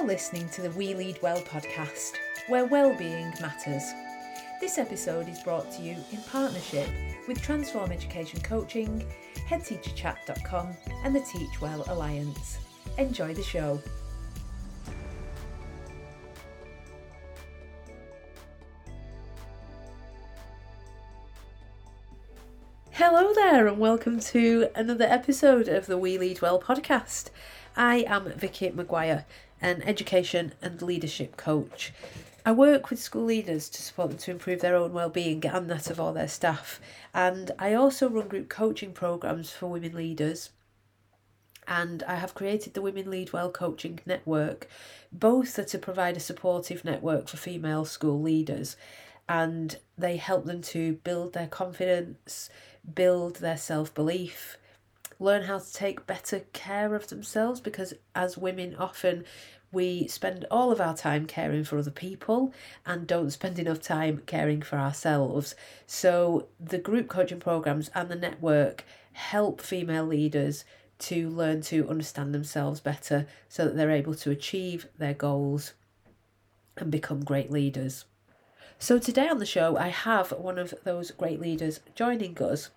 You're listening to the We Lead Well podcast, where well-being matters. This episode is brought to you in partnership with Transform Education Coaching, HeadTeacherChat.com, and the Teach Well Alliance. Enjoy the show. Hello there, and welcome to another episode of the We Lead Well podcast. I am Vicki Maguire, an education and leadership coach. I work with school leaders to support them to improve their own well-being and that of all their staff. And I also run group coaching programs for women leaders. And I have created the Women Lead Well Coaching Network. Both are to provide a supportive network for female school leaders. And they help them to build their confidence, build their self belief, learn how to take better care of themselves because as women often we spend all of our time caring for other people and don't spend enough time caring for ourselves. So, the group coaching programs and the network help female leaders to learn to understand themselves better so that they're able to achieve their goals and become great leaders. So, today on the show, I have one of those great leaders joining us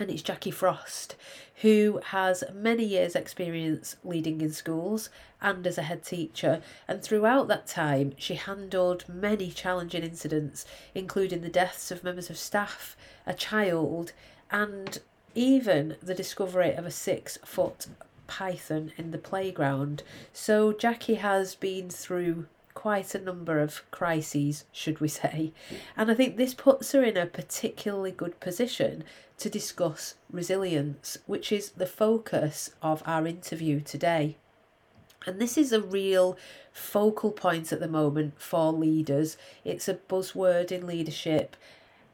and it's Jacqui Frost, who has many years' experience leading in schools and as a head teacher. And throughout that time, she handled many challenging incidents, including the deaths of members of staff, a child, and even the discovery of a six foot python in the playground. So, Jacqui has been through quite a number of crises, should we say. And I think this puts her in a particularly good position to discuss resilience, which is the focus of our interview today. And this is a real focal point at the moment for leaders. It's a buzzword in leadership.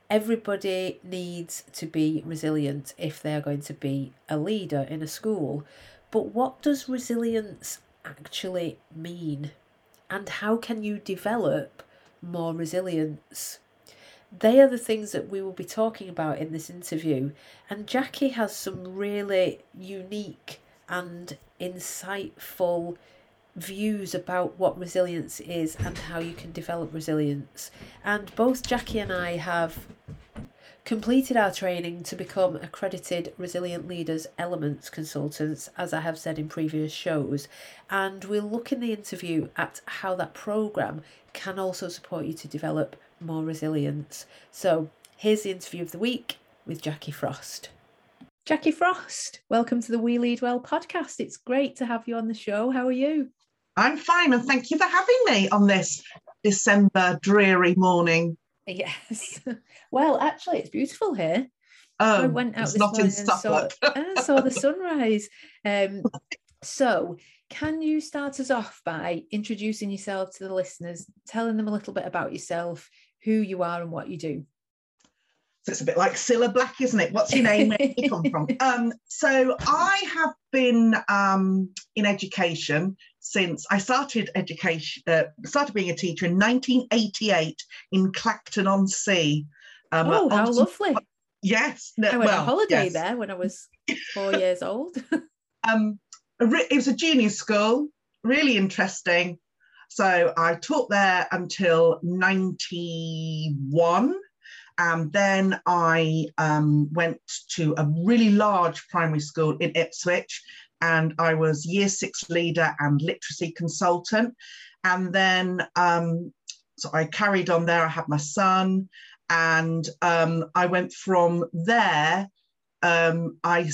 Everybody needs to be resilient if they are going to be a leader in a school. But what does resilience actually mean? And how can you develop more resilience? They are the things that we will be talking about in this interview. And Jacqui has some really unique and insightful views about what resilience is and how you can develop resilience. And both Jacqui and I have completed our training to become accredited Resilient Leaders Elements consultants, as I have said in previous shows. And we'll look in the interview at how that program can also support you to develop more resilience. So here's the interview of the week with Jacqui Frost. Jacqui Frost, welcome to the We Lead Well podcast. It's great to have you on the show. How are you? I'm fine, and thank you for having me on this December dreary morning. Yes. Well, actually, it's beautiful here. Oh, I went out this morning and saw, and saw the sunrise. Um, so, can you start us off by introducing yourself to the listeners, telling them a little bit about yourself, who you are, and what you do? So it's a bit like Cilla Black, isn't it? What's your name? Where you come from? Um, so I have been um, in education since I started education, uh, started being a teacher in 1988 in Clacton on Sea. Um, oh, how lovely! Yes, no, I went well, on holiday yes. there when I was four years old. um, it was a junior school, really interesting. So I taught there until 91. And then I um, went to a really large primary school in Ipswich, and I was year six leader and literacy consultant. And then um, so I carried on there. I had my son, and um, I went from there. Um, I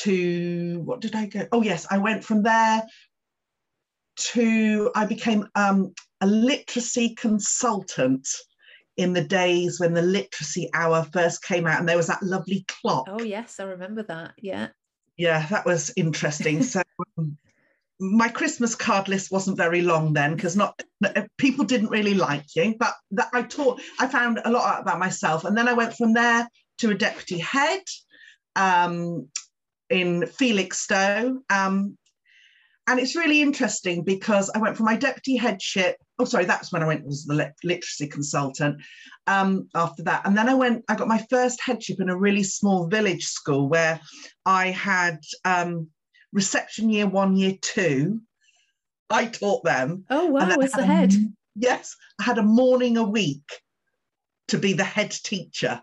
to what did I go? Oh yes, I went from there to I became um, a literacy consultant in the days when the literacy hour first came out, and there was that lovely clock. Oh yes, I remember that. Yeah. Yeah, that was interesting. so um, my Christmas card list wasn't very long then because not people didn't really like you. But that I taught, I found a lot about myself, and then I went from there to a deputy head um, in Felixstowe. Um, and it's really interesting because I went from my deputy headship. Oh, sorry, that's when I went as the literacy consultant. Um, after that, and then I went. I got my first headship in a really small village school where I had um, reception year one, year two, I taught them. Oh wow, then I as the had a- head. yes, I had a morning a week to be the head teacher.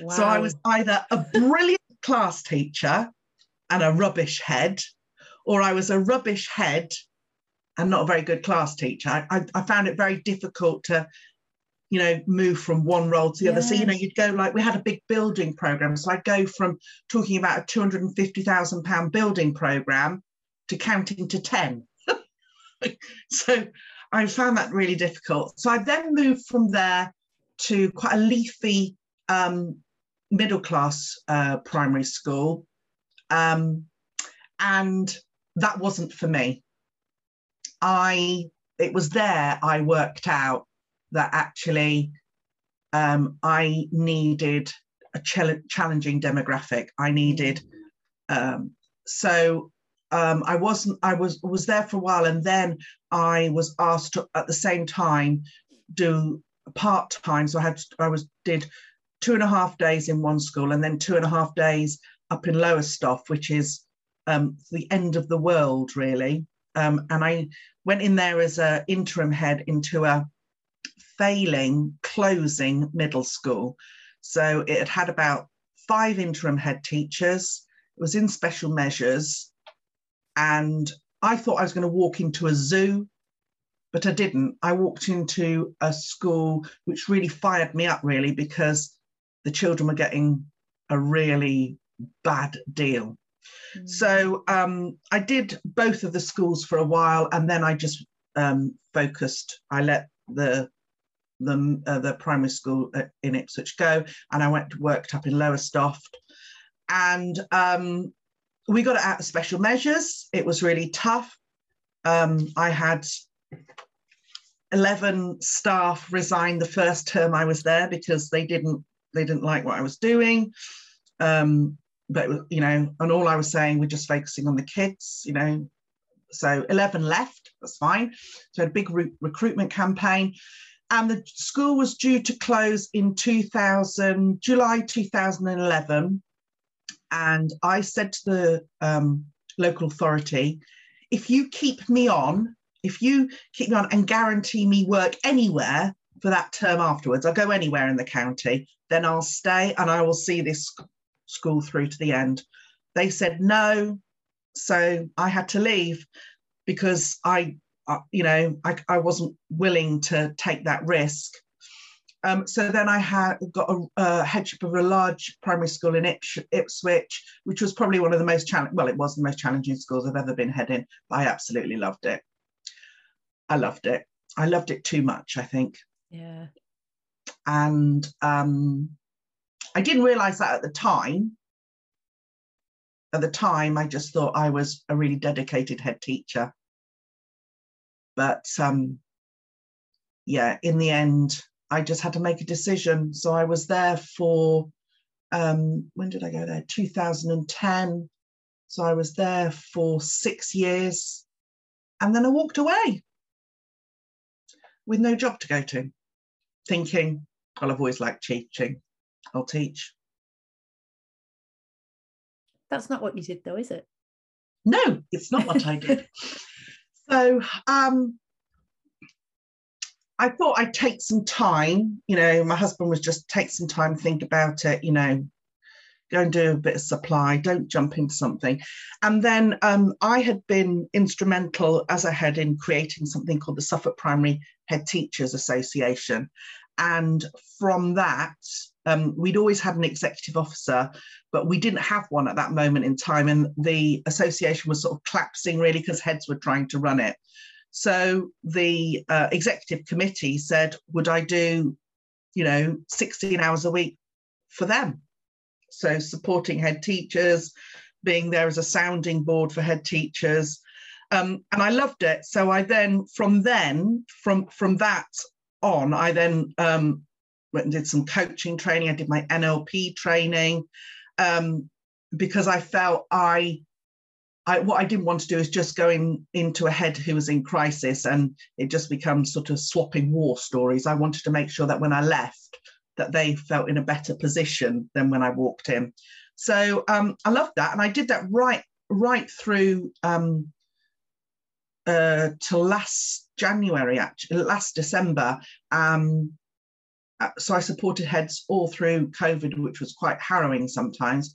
Wow. So I was either a brilliant class teacher and a rubbish head, or I was a rubbish head and not a very good class teacher. I, I, I found it very difficult to, you know, move from one role to the other. So, you know, you'd go like, we had a big building program. So I'd go from talking about a £250,000 building program to counting to 10. so I found that really difficult. So I then moved from there to quite a leafy um, middle class uh, primary school. Um, and that wasn't for me. I, it was there I worked out that actually um, I needed a chal- challenging demographic. I needed, um, so um, I wasn't, I was, was there for a while. And then I was asked to, at the same time, do part time. So I had, I was, did two and a half days in one school and then two and a half days up in Lowestoft, which is um, the end of the world, really. Um, and I went in there as an interim head into a failing, closing middle school. So it had had about five interim head teachers. It was in special measures. And I thought I was going to walk into a zoo, but I didn't. I walked into a school which really fired me up, really, because the children were getting a really bad deal. Mm. So um, I did both of the schools for a while, and then I just um, focused. I let the the uh, the primary school in Ipswich go, and I went worked up in Lowestoft, and um, we got out of special measures. It was really tough. Um, I had 11 staff resign the first term I was there because they didn't they didn't like what I was doing. Um, but you know, and all I was saying, we're just focusing on the kids, you know. So 11 left, that's fine. So a big re- recruitment campaign. And the school was due to close in 2000, July 2011. And I said to the um, local authority, if you keep me on, if you keep me on and guarantee me work anywhere for that term afterwards, I'll go anywhere in the county, then I'll stay and I will see this school through to the end. They said no. So I had to leave because I, you know, I, I wasn't willing to take that risk. Um, so then I had got a, a headship of a large primary school in Ips- Ipswich, which was probably one of the most challenging. Well, it was the most challenging schools I've ever been head in, but I absolutely loved it. I loved it. I loved it too much, I think, Yeah. and um, I didn't realise that at the time. At the time, I just thought I was a really dedicated head teacher. But um, yeah, in the end, I just had to make a decision. So I was there for, um, when did I go there? 2010. So I was there for six years. And then I walked away with no job to go to, thinking, well, I've always liked teaching. I'll teach. That's not what you did though, is it? No, it's not what I did. so um, I thought I'd take some time. You know, my husband was just take some time, think about it. You know, go and do a bit of supply. Don't jump into something. And then um, I had been instrumental as a head in creating something called the Suffolk Primary Head Teachers Association. And from that, um, we'd always had an executive officer, but we didn't have one at that moment in time. And the association was sort of collapsing really because heads were trying to run it. So the uh, executive committee said, Would I do, you know, 16 hours a week for them? So supporting head teachers, being there as a sounding board for head teachers. Um, and I loved it. So I then, from then, from from that on, I then um, went and did some coaching training. I did my NLP training um, because I felt I, I, what I didn't want to do is just going into a head who was in crisis and it just becomes sort of swapping war stories. I wanted to make sure that when I left, that they felt in a better position than when I walked in. So um, I loved that, and I did that right right through um, uh, to last January, actually, last December. Um, so I supported heads all through COVID, which was quite harrowing sometimes.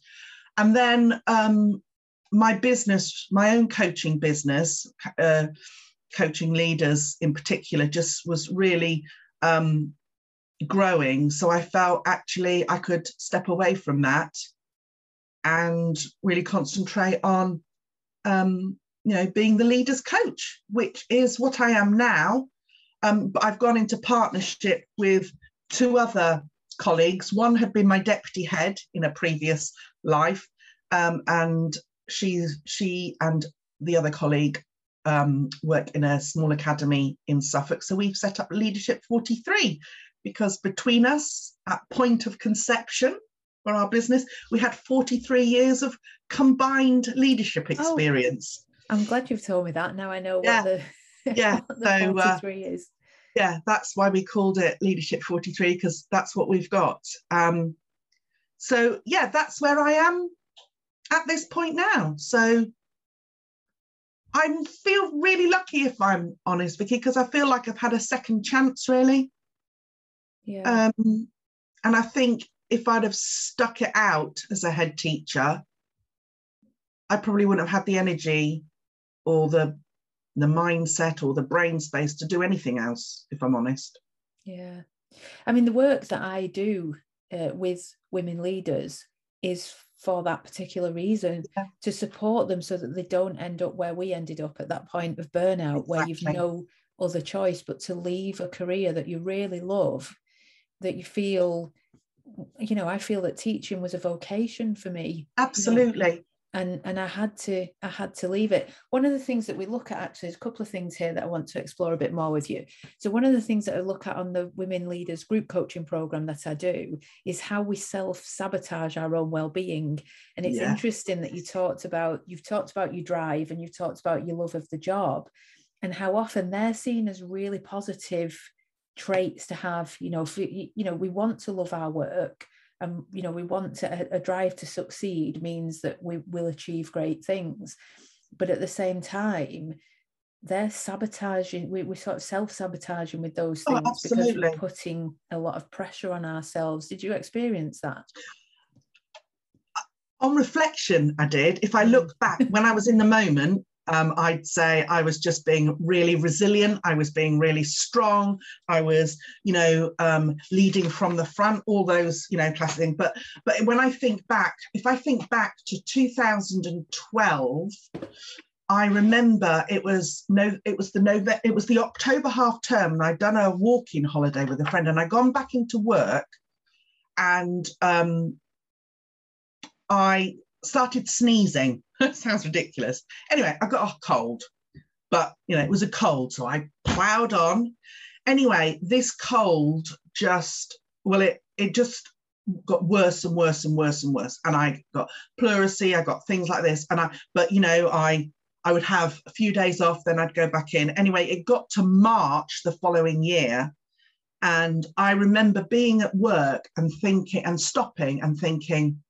And then um, my business, my own coaching business, uh, coaching leaders in particular, just was really um, growing. So I felt actually I could step away from that and really concentrate on, um, you know, being the leader's coach, which is what I am now. Um, but I've gone into partnership with two other colleagues. One had been my deputy head in a previous life, um, and she she and the other colleague um, work in a small academy in Suffolk. So we've set up Leadership 43 because between us at point of conception for our business, we had 43 years of combined leadership oh, experience. Oh, I'm glad you've told me that. Now I know yeah. what the, yeah. what the so, 43 uh, is. Yeah, that's why we called it Leadership 43 because that's what we've got. Um, so yeah, that's where I am at this point now. So I feel really lucky if I'm honest, Vicki, because I feel like I've had a second chance, really. Yeah. Um, and I think if I'd have stuck it out as a head teacher, I probably wouldn't have had the energy or the the mindset or the brain space to do anything else, if I'm honest. Yeah. I mean, the work that I do uh, with women leaders is for that particular reason yeah. to support them so that they don't end up where we ended up at that point of burnout exactly. where you've no other choice but to leave a career that you really love that you feel you know i feel that teaching was a vocation for me absolutely and and I had to I had to leave it. One of the things that we look at actually is a couple of things here that I want to explore a bit more with you. So one of the things that I look at on the women leaders group coaching program that I do is how we self sabotage our own well being. And it's yeah. interesting that you talked about you've talked about your drive and you've talked about your love of the job, and how often they're seen as really positive traits to have. You know, for, you know, we want to love our work and you know we want to, a, drive to succeed means that we will achieve great things. But at the same time they're sabotaging we, we're sort of self-sabotaging with those oh, things oh, because we're putting a lot of pressure on ourselves. Did you experience that? Uh, on reflection i did. If i look back when i was in the moment um, I'd say I was just being really resilient. I was being really strong. I was, you know, um, leading from the front. All those, you know, classic things. But but when I think back, if I think back to 2012, I remember it was no, it was the November, it was the October half term, and I'd done a walking holiday with a friend, and I'd gone back into work, and um, I started sneezing sounds ridiculous. Anyway, I got a cold, but you know, it was a cold, so I plowed on. Anyway, this cold just well, it it just got worse and worse and worse and worse. And I got pleurisy, I got things like this. And I, but you know, I I would have a few days off, then I'd go back in. Anyway, it got to March the following year. And I remember being at work and thinking and stopping and thinking,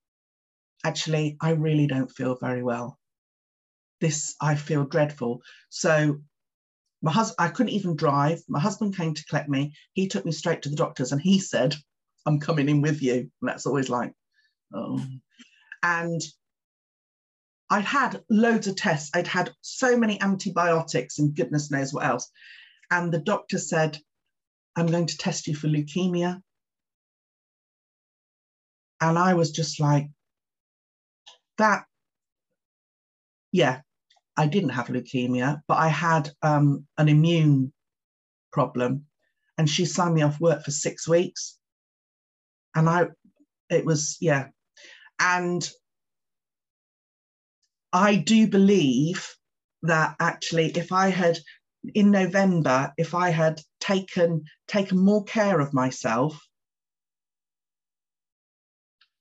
actually, I really don't feel very well. This, I feel dreadful. So my husband, I couldn't even drive. My husband came to collect me. He took me straight to the doctors and he said, I'm coming in with you. And that's always like, oh. And I'd had loads of tests. I'd had so many antibiotics and goodness knows what else. And the doctor said, I'm going to test you for leukemia. And I was just like, that, yeah, I didn't have leukemia, but I had um, an immune problem. And she signed me off work for six weeks. And I, it was, yeah. And I do believe that actually, if I had in November, if I had taken taken more care of myself,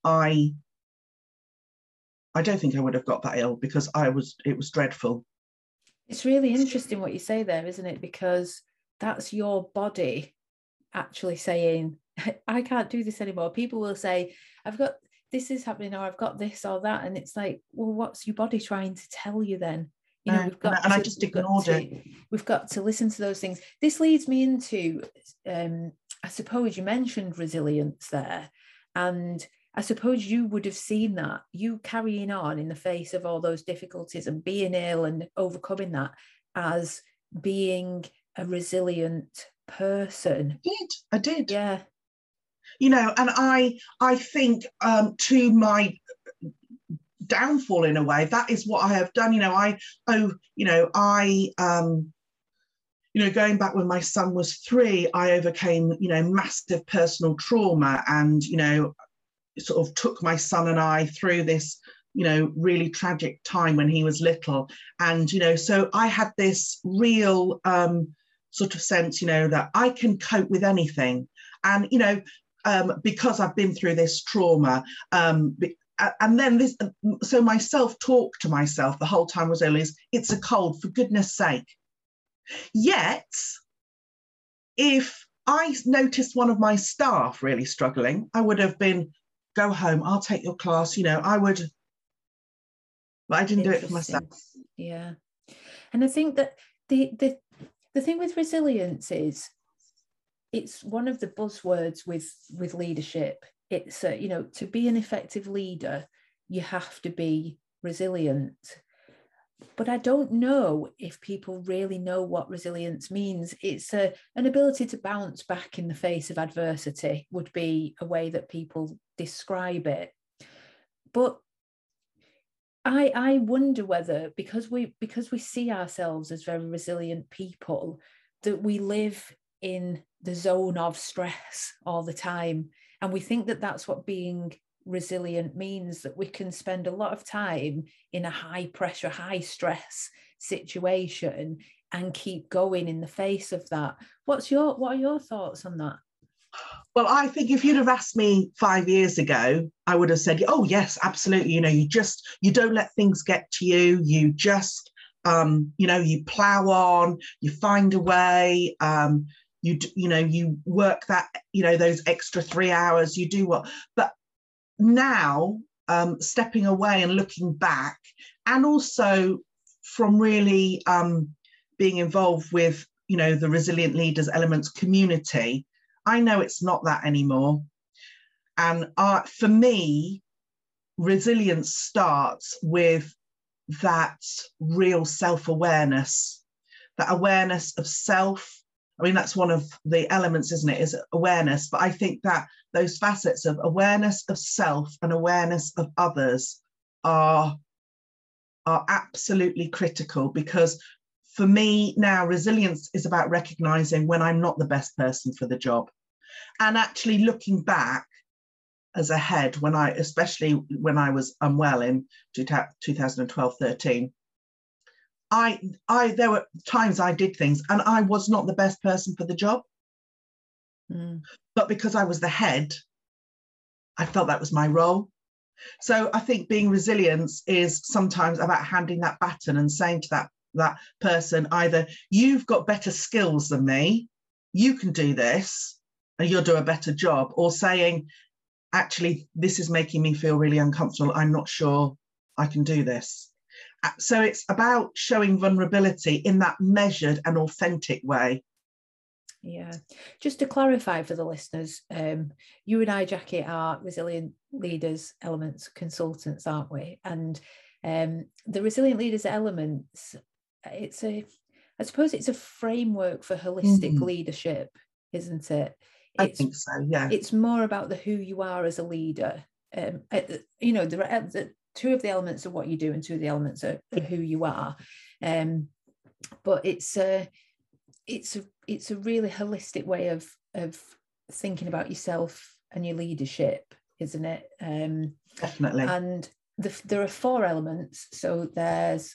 I I don't think I would have got that ill because I was it was dreadful. It's really interesting what you say there, isn't it? Because that's your body actually saying, I can't do this anymore. People will say, I've got this is happening, or I've got this or that. And it's like, well, what's your body trying to tell you then? You know, we've got and to, I just ignored to- it. We've got to listen to those things. This leads me into, um, I suppose you mentioned resilience there, and I suppose you would have seen that you carrying on in the face of all those difficulties and being ill and overcoming that as being a resilient person. I did. I did. Yeah, you know and i i think um to my downfall in a way that is what i have done you know i oh you know i um you know going back when my son was three i overcame you know massive personal trauma and you know sort of took my son and i through this you know really tragic time when he was little and you know so i had this real um sort of sense you know that i can cope with anything and you know um, because I've been through this trauma. Um, and then this, so my self talk to myself the whole time was always, it's a cold, for goodness sake. Yet, if I noticed one of my staff really struggling, I would have been, go home, I'll take your class, you know, I would, but I didn't do it for myself. Yeah, and I think that the the the thing with resilience is it's one of the buzzwords with with leadership. It's uh, you know to be an effective leader, you have to be resilient. But I don't know if people really know what resilience means. It's a, an ability to bounce back in the face of adversity, would be a way that people describe it. But I I wonder whether because we because we see ourselves as very resilient people that we live in the zone of stress all the time. And we think that that's what being resilient means that we can spend a lot of time in a high pressure high stress situation and keep going in the face of that. What's your what are your thoughts on that Well, I think if you'd have asked me five years ago, I would have said, "Oh yes, absolutely." You know, you just you don't let things get to you. You just, um, you know, you plow on. You find a way. Um, you you know you work that you know those extra three hours. You do what, but now um, stepping away and looking back, and also from really um, being involved with you know the resilient leaders elements community I know it's not that anymore. And uh, for me, resilience starts with that real self awareness, that awareness of self. I mean, that's one of the elements, isn't it? Is awareness. But I think that those facets of awareness of self and awareness of others are, are absolutely critical because for me now resilience is about recognizing when i'm not the best person for the job and actually looking back as a head when i especially when i was unwell in 2012 13 i i there were times i did things and i was not the best person for the job. Mm. but because i was the head i felt that was my role. So i think being resilience is sometimes about handing that baton and saying to that that person either you've got better skills than me you can do this and you'll do a better job or saying actually this is making me feel really uncomfortable i'm not sure i can do this Uh, so it's about showing vulnerability in that measured and authentic way Yeah. Just to clarify for the listeners, um, you and I, Jacqui, are resilient leaders, elements, consultants, aren't we? And um, the resilient leaders elements, it's a, I suppose it's a framework for holistic Mhm. leadership, isn't it? i think so yeah it's more about the who you are as a leader. Um, uh, you know, there are the, two of the elements of what you do and two of the elements are, are who you are. Um, but it's a, it's a, it's a really holistic way of of thinking about yourself and your leadership, isn't it? Um, definitely and the, there are four elements. So there's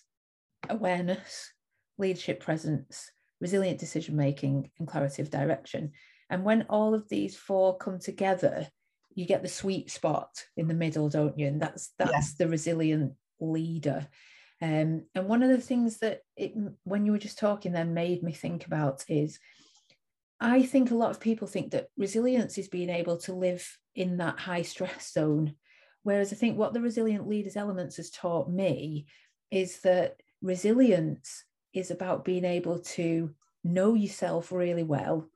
awareness, leadership presence, resilient decision making, and clarity of direction. And when all of these four come together, you get the sweet spot in the middle, don't you? And that's that's Yeah. the resilient leader. Um, and one of the things that it, when you were just talking, then made me think about is, I think a lot of people think that resilience is being able to live in that high stress zone, whereas I think what the resilient leaders elements has taught me is that resilience is about being able to know yourself really well,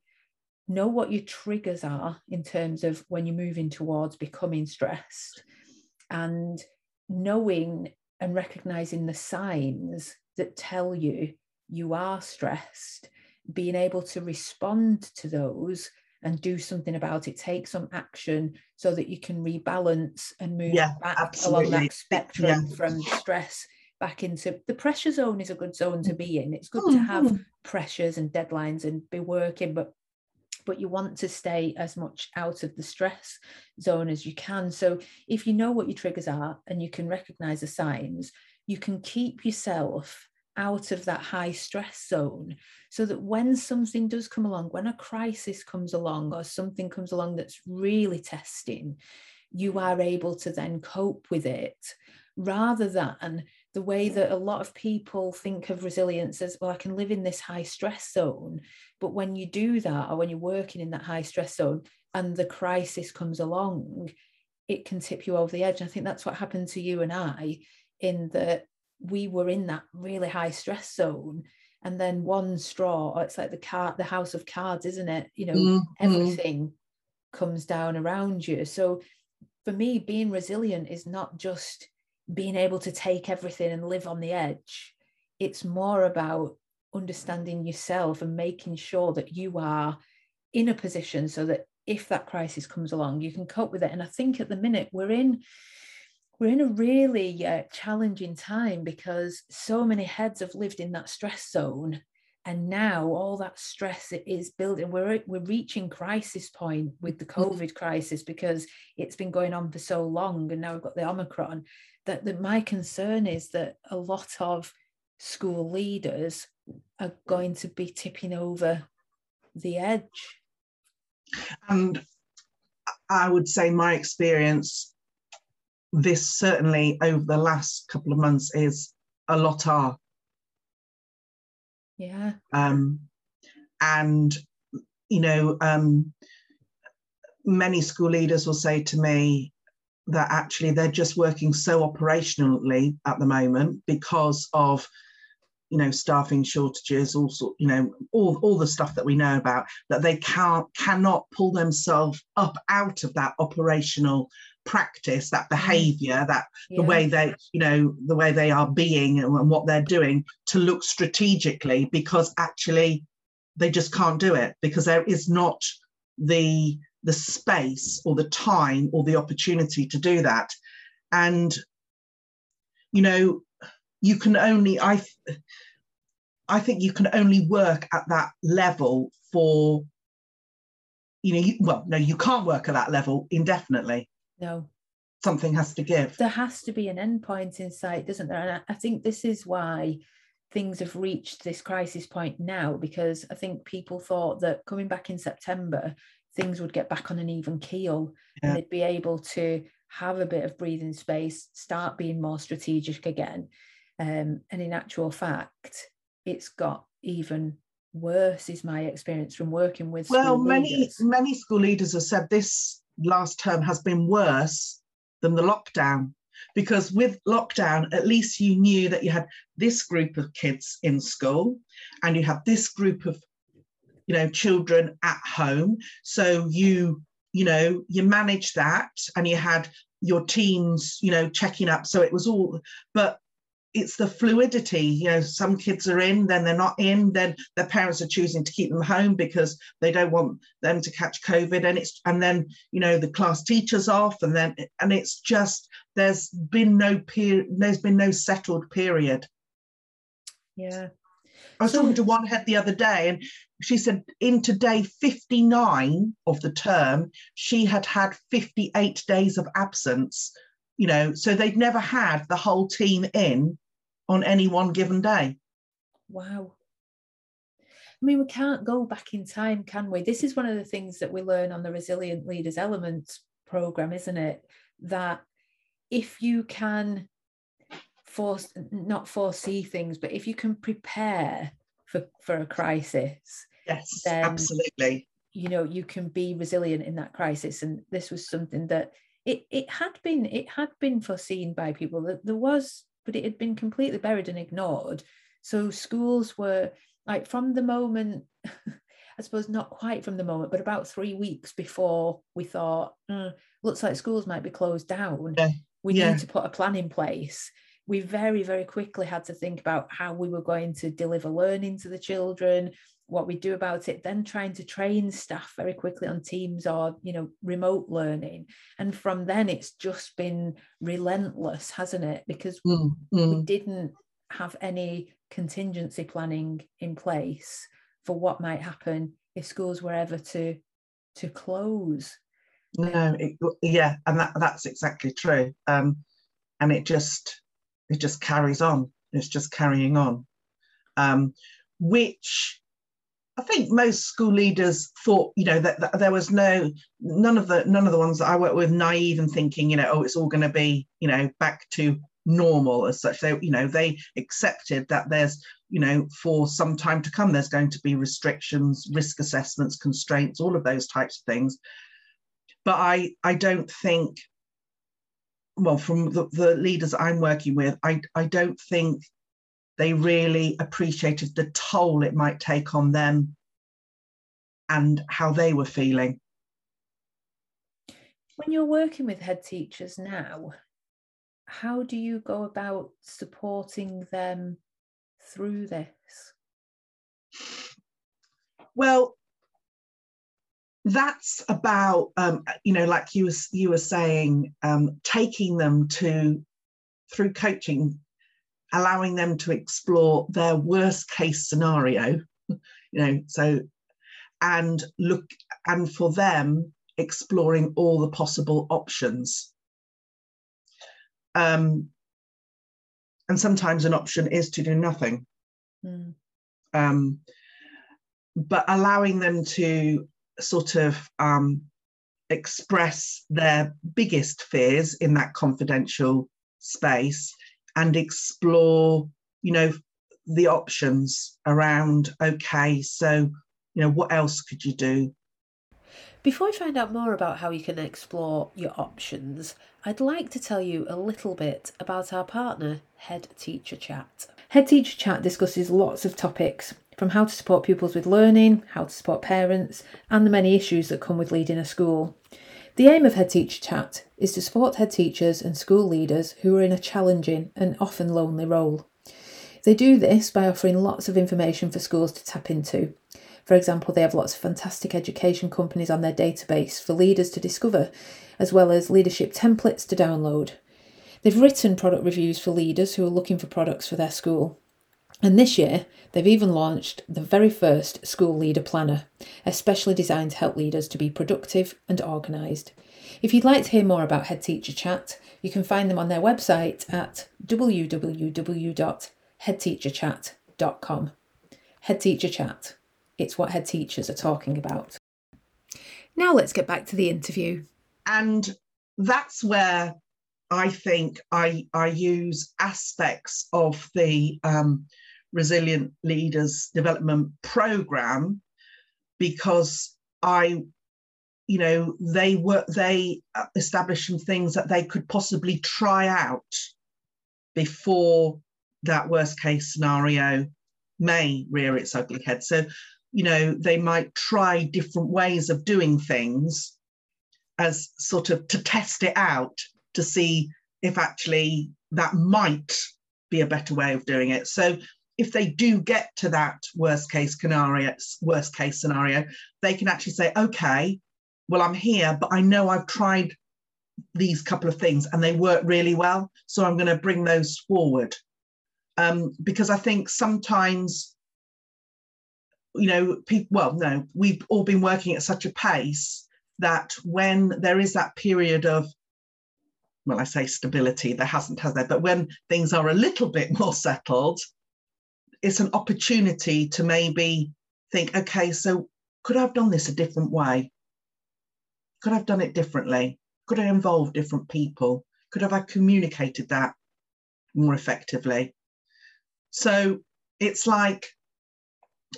know what your triggers are in terms of when you're moving towards becoming stressed, and knowing and recognizing the signs that tell you you are stressed, being able to respond to those and do something about it, take some action so that you can rebalance and move Yeah, back absolutely. along that spectrum Yeah. from stress back into the pressure zone is a good zone to mm. be in. It's good oh, to have pressures and deadlines and be working, but but you want to stay as much out of the stress zone as you can. So if you know what your triggers are and you can recognize the signs, you can keep yourself out of that high stress zone so that when something does come along, when a crisis comes along or something comes along that's really testing, you are able to then cope with it rather than the way that a lot of people think of resilience as well, I can live in this high stress zone. But when you do that, or when you're working in that high stress zone and the crisis comes along, it can tip you over the edge. And I think that's what happened to you and I, in that we were in that really high stress zone. And then one straw, or it's like the car, the house of cards, isn't it? You know, Mhm. everything comes down around you. So for me, being resilient is not just being able to take everything and live on the edge. It's more about understanding yourself and making sure that you are in a position so that if that crisis comes along, you can cope with it. And I think at the minute we're in we're in a really uh, challenging time because so many heads have lived in that stress zone and now all that stress is building we're we're reaching crisis point with the covid crisis because it's been going on for so long and now we've got the omicron that, that my concern is that a lot of school leaders are going to be tipping over the edge And I would say my experience, this certainly over the last couple of months is a lot are. yeah Um, and, you know, um, many school leaders will say to me that actually they're just working so operationally at the moment because of you know staffing shortages all sort you know all, all the stuff that we know about that they can't cannot pull themselves up out of that operational practice that mm. behavior that the way they you know the way they are being and what they're doing to look strategically because actually they just can't do it because there is not the the space or the time or the opportunity to do that. And you know you can only i i think you can only work at that level for you know you, well no you can't work at that level indefinitely. No. Something has to give. There has to be an end point in sight, doesn't there? And I, I think this is why things have reached this crisis point now, because I think people thought that coming back in September, things would get back on an even keel Yeah. and they'd be able to have a bit of breathing space, start being more strategic again. Um, and in actual fact, it's got even worse, is my experience from working with well many leaders. many school leaders have said this last term has been worse than the lockdown because with lockdown at least you knew that you had this group of kids in school and you had this group of you know children at home. So you you know you managed that and you had your teams you know checking up. So it was all but it's the fluidity you know some kids are in then they're not in then their parents are choosing to keep them home because they don't want them to catch covid. And it's and then you know the class teachers off and then and it's just there's been no period there's been no settled period. Yeah. I was talking to one head the other day, and she said into day 59 of the term, she had had 58 days of absence. You know, so they'd never had the whole team in on any one given day. Wow. I mean, we can't go back in time, can we? This is one of the things that we learn on the Resilient Leaders Elements program, isn't it? That if you can force not foresee things, but if you can prepare for, for a crisis, Yes, Then- absolutely. you know, you can be resilient in that crisis. And this was something that it it had been it had been foreseen by people that there was but it had been completely buried and ignored. So schools were like from the moment, I suppose not quite from the moment, but about three weeks before we thought, mm, looks like schools might be closed down. Yeah. We yeah. need to put a plan in place. We very, very quickly had to think about how we were going to deliver learning to the children, what we do about it then trying to train staff very quickly on teams or you know remote learning. And from then it's just been relentless hasn't it? Because mm, mm. we didn't have any contingency planning in place for what might happen if schools were ever to to close. No it, yeah and that that's exactly true. Um and it just it just carries on it's just carrying on um which I think most school leaders thought, you know, that, that, there was no none of the none of the ones that I work with naive and thinking, you know, oh, it's all going to be, you know, back to normal as such. They, you know, they accepted that there's, you know, for some time to come, there's going to be restrictions, risk assessments, constraints, all of those types of things. But I, I don't think, well, from the, the leaders I'm working with, I, I don't think they really appreciated the toll it might take on them and how they were feeling. When you're working with head teachers now, how do you go about supporting them through this? Well, that's about um, you know, like you was you were saying, um, taking them to through coaching allowing them to explore their worst case scenario you know so and look and for them exploring all the possible options um, and sometimes an option is to do nothing mm. um, but allowing them to sort of um, express their biggest fears in that confidential space and explore, you know, the options around, okay, so, you know, what else could you do? Before I find out more about how you can explore your options, I'd like to tell you a little bit about our partner, Head Teacher Chat. Head Teacher Chat discusses lots of topics, from how to support pupils with learning, how to support parents, and the many issues that come with leading a school. The aim of Head Teacher Chat is to support head teachers and school leaders who are in a challenging and often lonely role. They do this by offering lots of information for schools to tap into. For example, they have lots of fantastic education companies on their database for leaders to discover, as well as leadership templates to download. They've written product reviews for leaders who are looking for products for their school. And this year, they've even launched the very first School Leader Planner, especially designed to help leaders to be productive and organised. If you'd like to hear more about Head Teacher Chat, you can find them on their website at www.headteacherchat.com. Head Teacher Chat. It's what head teachers are talking about. Now let's get back to the interview. And that's where I think I, I use aspects of the um, Resilient Leaders Development Program because I, you know, they were they established some things that they could possibly try out before that worst case scenario may rear its ugly head. So, you know, they might try different ways of doing things as sort of to test it out to see if actually that might be a better way of doing it. So if they do get to that worst case scenario, worst case scenario, they can actually say, okay, well, I'm here, but I know I've tried these couple of things and they work really well. So I'm going to bring those forward. Um, because I think sometimes, you know, people, well, no, we've all been working at such a pace that when there is that period of well, I say stability, there hasn't, has there? But when things are a little bit more settled, it's an opportunity to maybe think, okay, so could I have done this a different way? Could I have done it differently? Could I involve different people? Could have I communicated that more effectively? So it's like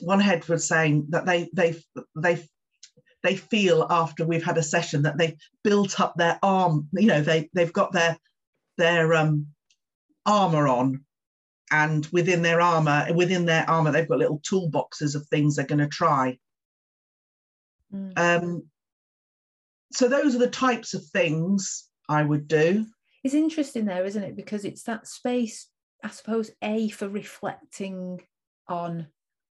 one head was saying that they they they they feel after we've had a session that they've built up their arm, you know, they they've got their their um armor on and within their armor within their armor they've got little toolboxes of things they're going to try Mm. um, so those are the types of things i would do It's interesting there, isn't it? Because it's that space, I suppose, A, for reflecting on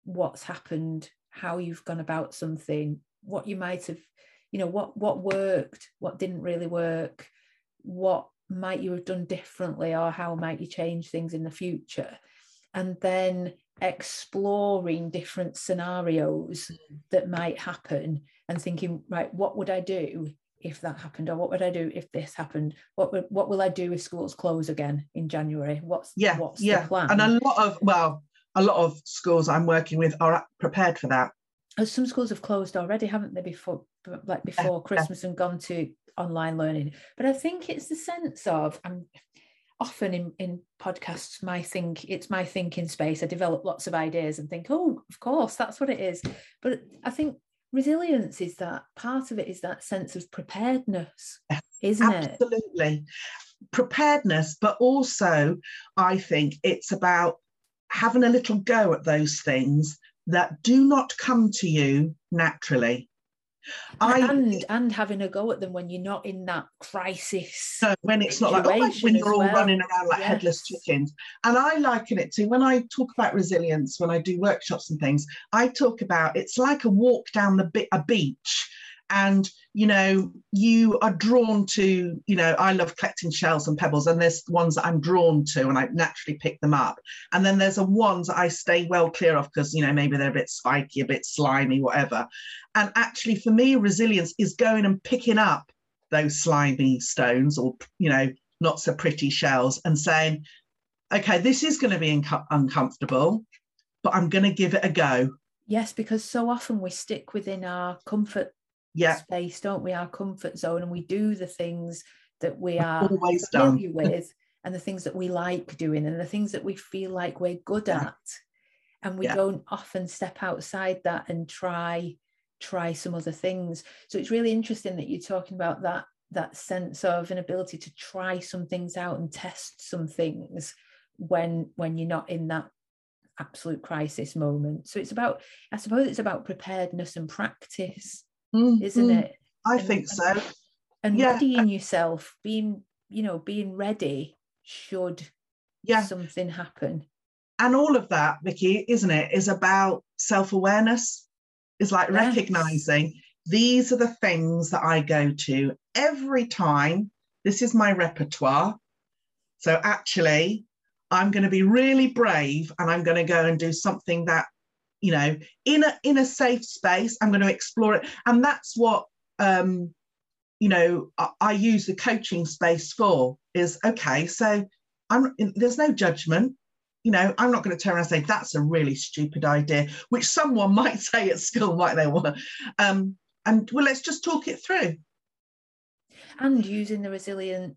what's happened, how you've gone about something, what you might have, you know, what what worked, what didn't really work, what might you have done differently, or how might you change things in the future. And then exploring different scenarios mm. that might happen and thinking, right, what would I do if that happened? Or what would i do if this happened? What would, what will i do if schools close again in january? What's yeah what's yeah. The plan? and a lot of well a lot of schools i'm working with are prepared for that. Some schools have closed already haven't they before like before christmas and gone to online learning. But i think it's the sense of i'm often in in podcasts my think it's my thinking space. I develop lots of ideas and think oh of course that's what it is. But i think resilience is that part of it is that sense of preparedness isn't it? absolutely. Preparedness but also i think it's about having a little go at those things that do not come to you naturally I and and having a go at them when you're not in that crisis So when it's not like oh, when you're all well. running around like headless chickens. And I liken it to when I talk about resilience, when I do workshops and things, I talk about it's like a walk down the bi- a beach. And you know, you are drawn to, you know, I love collecting shells and pebbles, and there's ones that I'm drawn to, and I naturally pick them up. And then there's a ones that I stay well clear of because you know maybe they're a bit spiky, a bit slimy, whatever. And actually, for me, resilience is going and picking up those slimy stones or you know not so pretty shells and saying okay this is going to be inco- uncomfortable but i'm going to give it a go yes because so often we stick within our comfort yeah. space don't we? Our comfort zone and we do the things that we are always done. familiar with and the things that we like doing and the things that we feel like we're good Yeah. at. And we Yeah. don't often step outside that and try try some other things. So it's really interesting that you're talking about that that sense of an ability to try some things out and test some things when when you're not in that absolute crisis moment. So it's about i suppose it's about preparedness and practice Mm, isn't mm, it? I And- think so. and Yeah. readying yourself being you know being ready should yeah. something happen. And all of that vicki isn't it is about self-awareness. Is like Yes. recognizing these are the things that i go to every time. This is my repertoire. So actually i'm going to be really brave and i'm going to go and do something that you know in a in a safe space i'm going to explore it. And that's what um you know I, I use the coaching space for is okay so i'm there's no judgment. You know i'm not going to turn around and say that's a really stupid idea which someone might say at school might they want. Um and well let's just talk it through. And using the resilient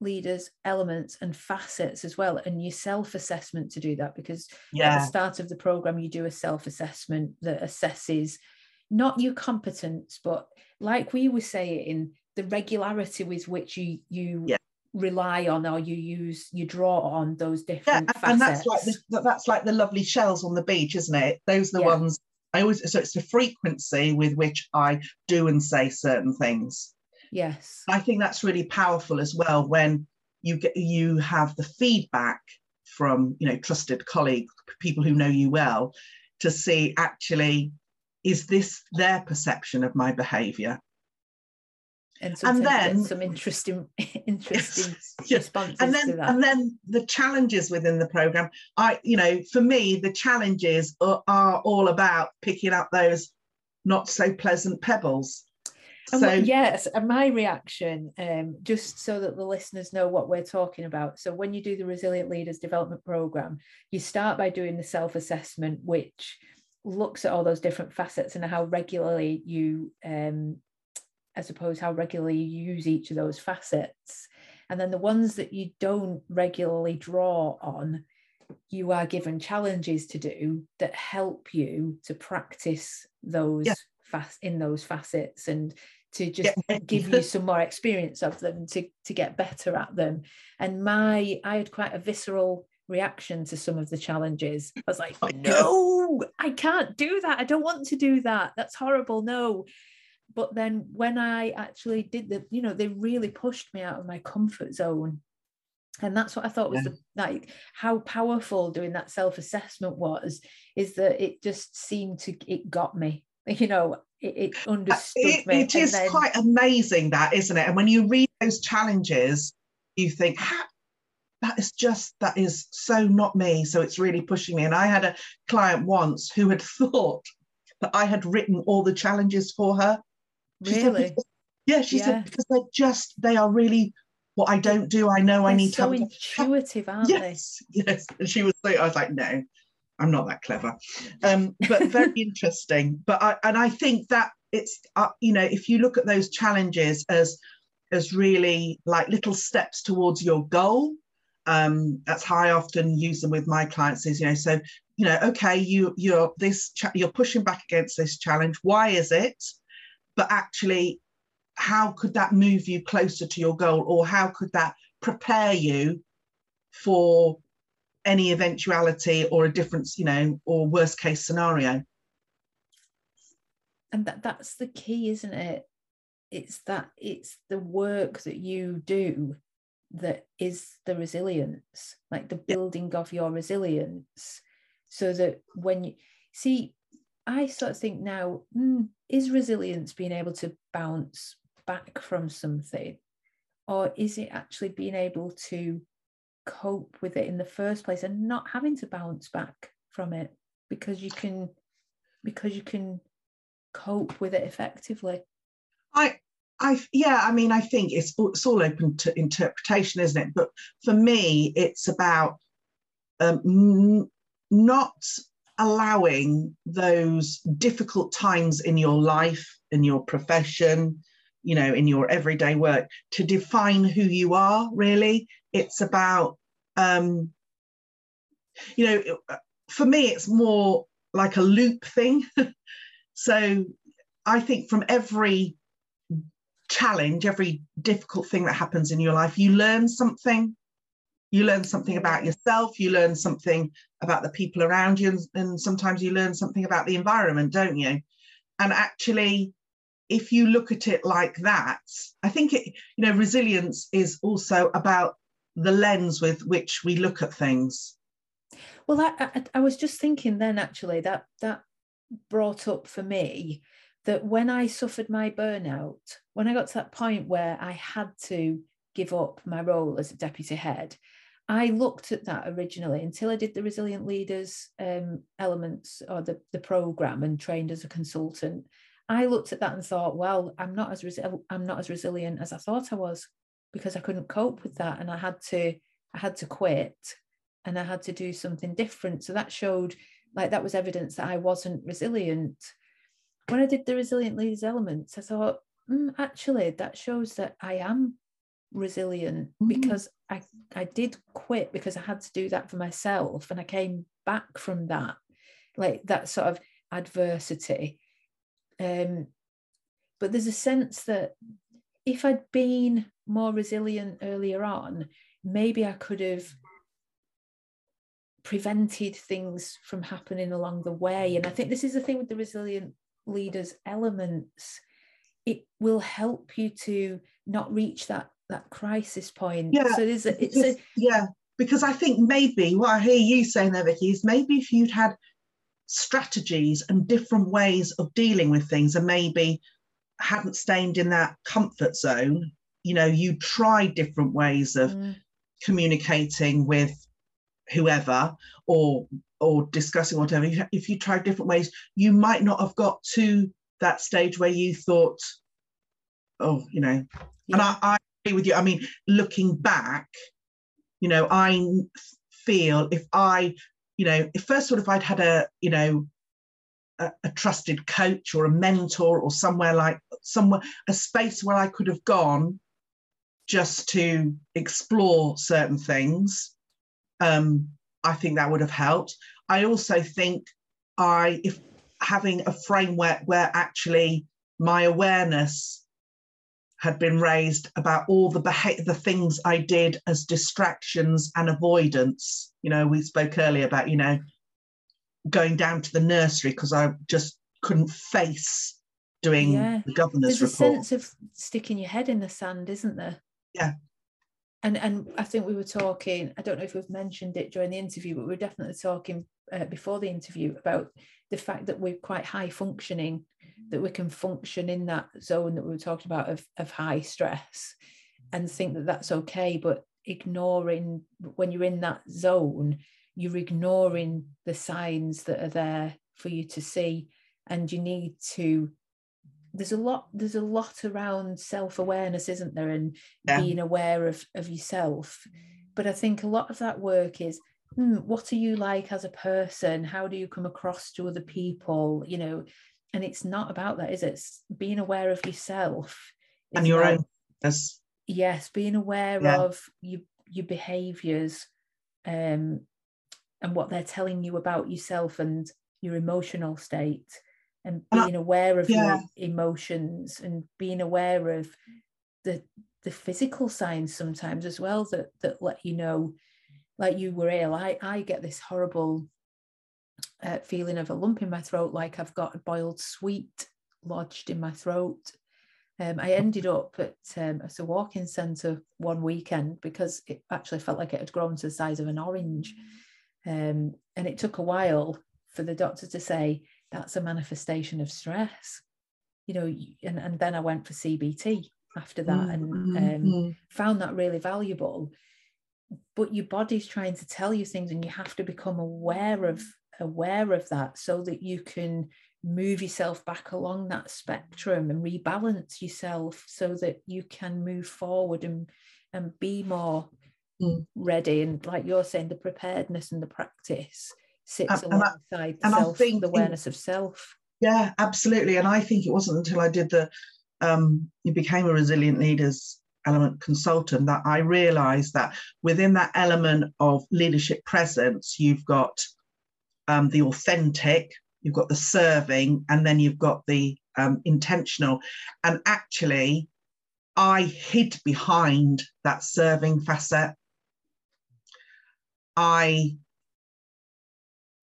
leaders elements and facets as well and your self-assessment to do that because yeah. at the start of the program you do a self-assessment that assesses not your competence but like we were saying the regularity with which you you Yeah. rely on or you use you draw on those yeah different and, and that's like the, that's like the lovely shells on the beach isn't it those are the Yeah. ones i always so it's the frequency with which i do and say certain things yes I think that's really powerful as well when you get you have the feedback from you know trusted colleagues, people who know you well, to see actually is this their perception of my behaviour? and you then- some interesting interesting Yes. responses And to then that and then the challenges within the program. I you know for me the challenges are, are all about picking up those not so pleasant pebbles. So yes, and my reaction, um, just so that the listeners know what we're talking about. So when you do the Resilient Leaders Development Program, you start by doing the self-assessment, which looks at all those different facets and how regularly you, um, I suppose, how regularly you use each of those facets. And then the ones that you don't regularly draw on, you are given challenges to do that help you to practice those Yeah. fac- in those facets and to just give you some more experience of them to to get better at them. And my i had quite a visceral reaction to some of the challenges. I was like oh no i can't do that. I don't want to do that. That's horrible. No. But then when i actually did the you know they really pushed me out of my comfort zone. And that's what i thought was yeah. the, like how powerful doing that self-assessment was is that it just seemed to it got me you know it, it uh, understood it, me. it is then... quite amazing that isn't it? And when you read those challenges you think that is just that is so not me. So it's really pushing me. And i had a client once who had thought that i had written all the challenges for her. She really? Said, yeah she yeah. said because they're just they are really what i don't do. I know they're i need so to have intuitive aren't yes, they? yes. And she was like i was like no i'm not that clever um, but very interesting but i and i think that it's uh, you know if you look at those challenges as as really like little steps towards your goal um, that's how I often use them with my clients. Is you know, so you know, okay, you you're this cha- you're pushing back against this challenge. Why is it? But actually, how could that move you closer to your goal, or how could that prepare you for any eventuality or a difference, you know, or worst case scenario? And that that's the key, isn't it? It's that it's the work that you do that is the resilience, like the building of your resilience, so that when you see, I sort of think now, mm, is resilience being able to bounce back from something, or is it actually being able to cope with it in the first place and not having to bounce back from it because you can because you can cope with it effectively i I yeah, I mean, I think it's it's all open to interpretation, isn't it? But for me, it's about um, n- not allowing those difficult times in your life, in your profession, you know, in your everyday work, to define who you are. Really, it's about um, you know, for me, it's more like a loop thing. so I think from every challenge, every difficult thing that happens in your life, you learn something. You learn something about yourself, you learn something about the people around you, and, and sometimes you learn something about the environment, don't you? And actually, if you look at it like that, I think it, you know, resilience is also about the lens with which we look at things. Well, I, I, I was just thinking then actually that that brought up for me that when I suffered my burnout, when I got to that point where I had to give up my role as a deputy head, I looked at that originally until I did the resilient leaders um, elements or the, the program and trained as a consultant. I looked at that and thought, well, I'm not as resi- I'm not as resilient as I thought I was because I couldn't cope with that, and I had to I had to quit, and I had to do something different. So that showed like that was evidence that I wasn't resilient when I did the resilient leaders elements, I thought, mm, actually, that shows that I am resilient mm-hmm. because I, I did quit because I had to do that for myself. And I came back from that, like that sort of adversity. Um, but there's a sense that if I'd been more resilient earlier on, maybe I could have prevented things from happening along the way. And I think this is the thing with the resilient leaders elements it will help you to not reach that that crisis point yeah so there's a, it's a yeah because i think maybe what i hear you saying there vicki is maybe if you'd had strategies and different ways of dealing with things and maybe hadn't stayed in that comfort zone you know you tried different ways of mm. communicating with whoever or or discussing whatever if you tried different ways you might not have got to that stage where you thought oh you know yeah. and I, I agree with you i mean looking back you know i feel if i you know if first sort of i'd had a you know a, a, trusted coach or a mentor or somewhere like somewhere a space where i could have gone just to explore certain things um, I think that would have helped. I also think I, if having a framework where actually my awareness had been raised about all the beha- the things I did as distractions and avoidance. You know, we spoke earlier about you know going down to the nursery because I just couldn't face doing Yeah. the governor's There's a sense of sticking your head in the sand, isn't there? Yeah. And and I think we were talking. I don't know if we've mentioned it during the interview, but we were definitely talking uh, before the interview about the fact that we're quite high functioning, that we can function in that zone that we were talking about of of high stress, and think that that's okay. But ignoring when you're in that zone, you're ignoring the signs that are there for you to see, and you need to there's a lot there's a lot around self-awareness isn't there? And Yeah. being aware of of yourself. But i think a lot of that work is hmm, what are you like as a person? How do you come across to other people? You know and it's not about that is it it's being aware of yourself and your own as yes being aware Yeah. of your your behaviors um and what they're telling you about yourself and your emotional state and being aware of yeah. your emotions and being aware of the the physical signs sometimes as well that that let you know like you were ill i i get this horrible uh, feeling of a lump in my throat like i've got a boiled sweet lodged in my throat um, I ended up at, um, at a walk-in centre one weekend because it actually felt like it had grown to the size of an orange. Um, and it took a while for the doctor to say that's a manifestation of stress. You know, and, and then I went for CBT after that and um, Mhm. found that really valuable. But your body's trying to tell you things, and you have to become aware of aware of that so that you can move yourself back along that spectrum and rebalance yourself so that you can move forward and and be more Mm. ready and like you're saying the preparedness and the practice sits And- and I- alongside the and I self think the awareness of self Yeah, absolutely. And I think it wasn't until I did the, um, you became a resilient leaders element consultant that I realized that within that element of leadership presence, you've got um, the authentic, you've got the serving, and then you've got the um, intentional. And actually, I hid behind that serving facet. I,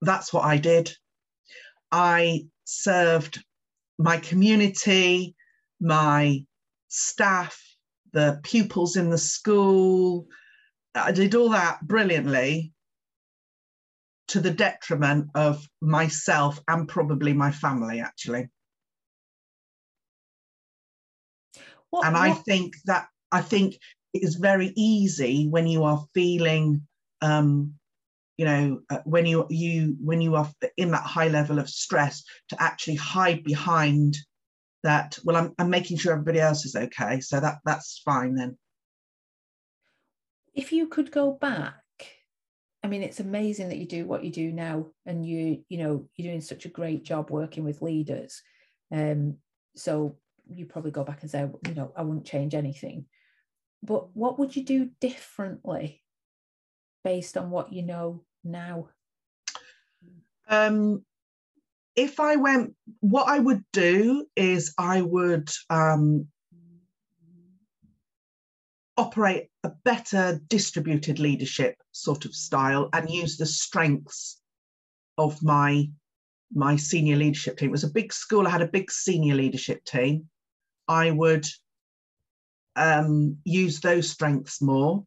that's what I did. I served my community, my staff, the pupils in the school. I did all that brilliantly to the detriment of myself and probably my family, actually. what, and I think that I think it is very easy when you are feeling, um, you know, uh, when you you when you are in that high level of stress to actually hide behind that. Well, I'm I'm making sure everybody else is okay, so that that's fine then. if you could go back i mean it's amazing that you do what you do now and you you know you're doing such a great job working with leaders. Um so you probably go back and say you know i wouldn't change anything. But what would you do differently based on what you know now? Um, if I went, what I would do is I would um, operate a better distributed leadership sort of style and use the strengths of my my senior leadership team. It was a big school. I had a big senior leadership team. I would um, use those strengths more.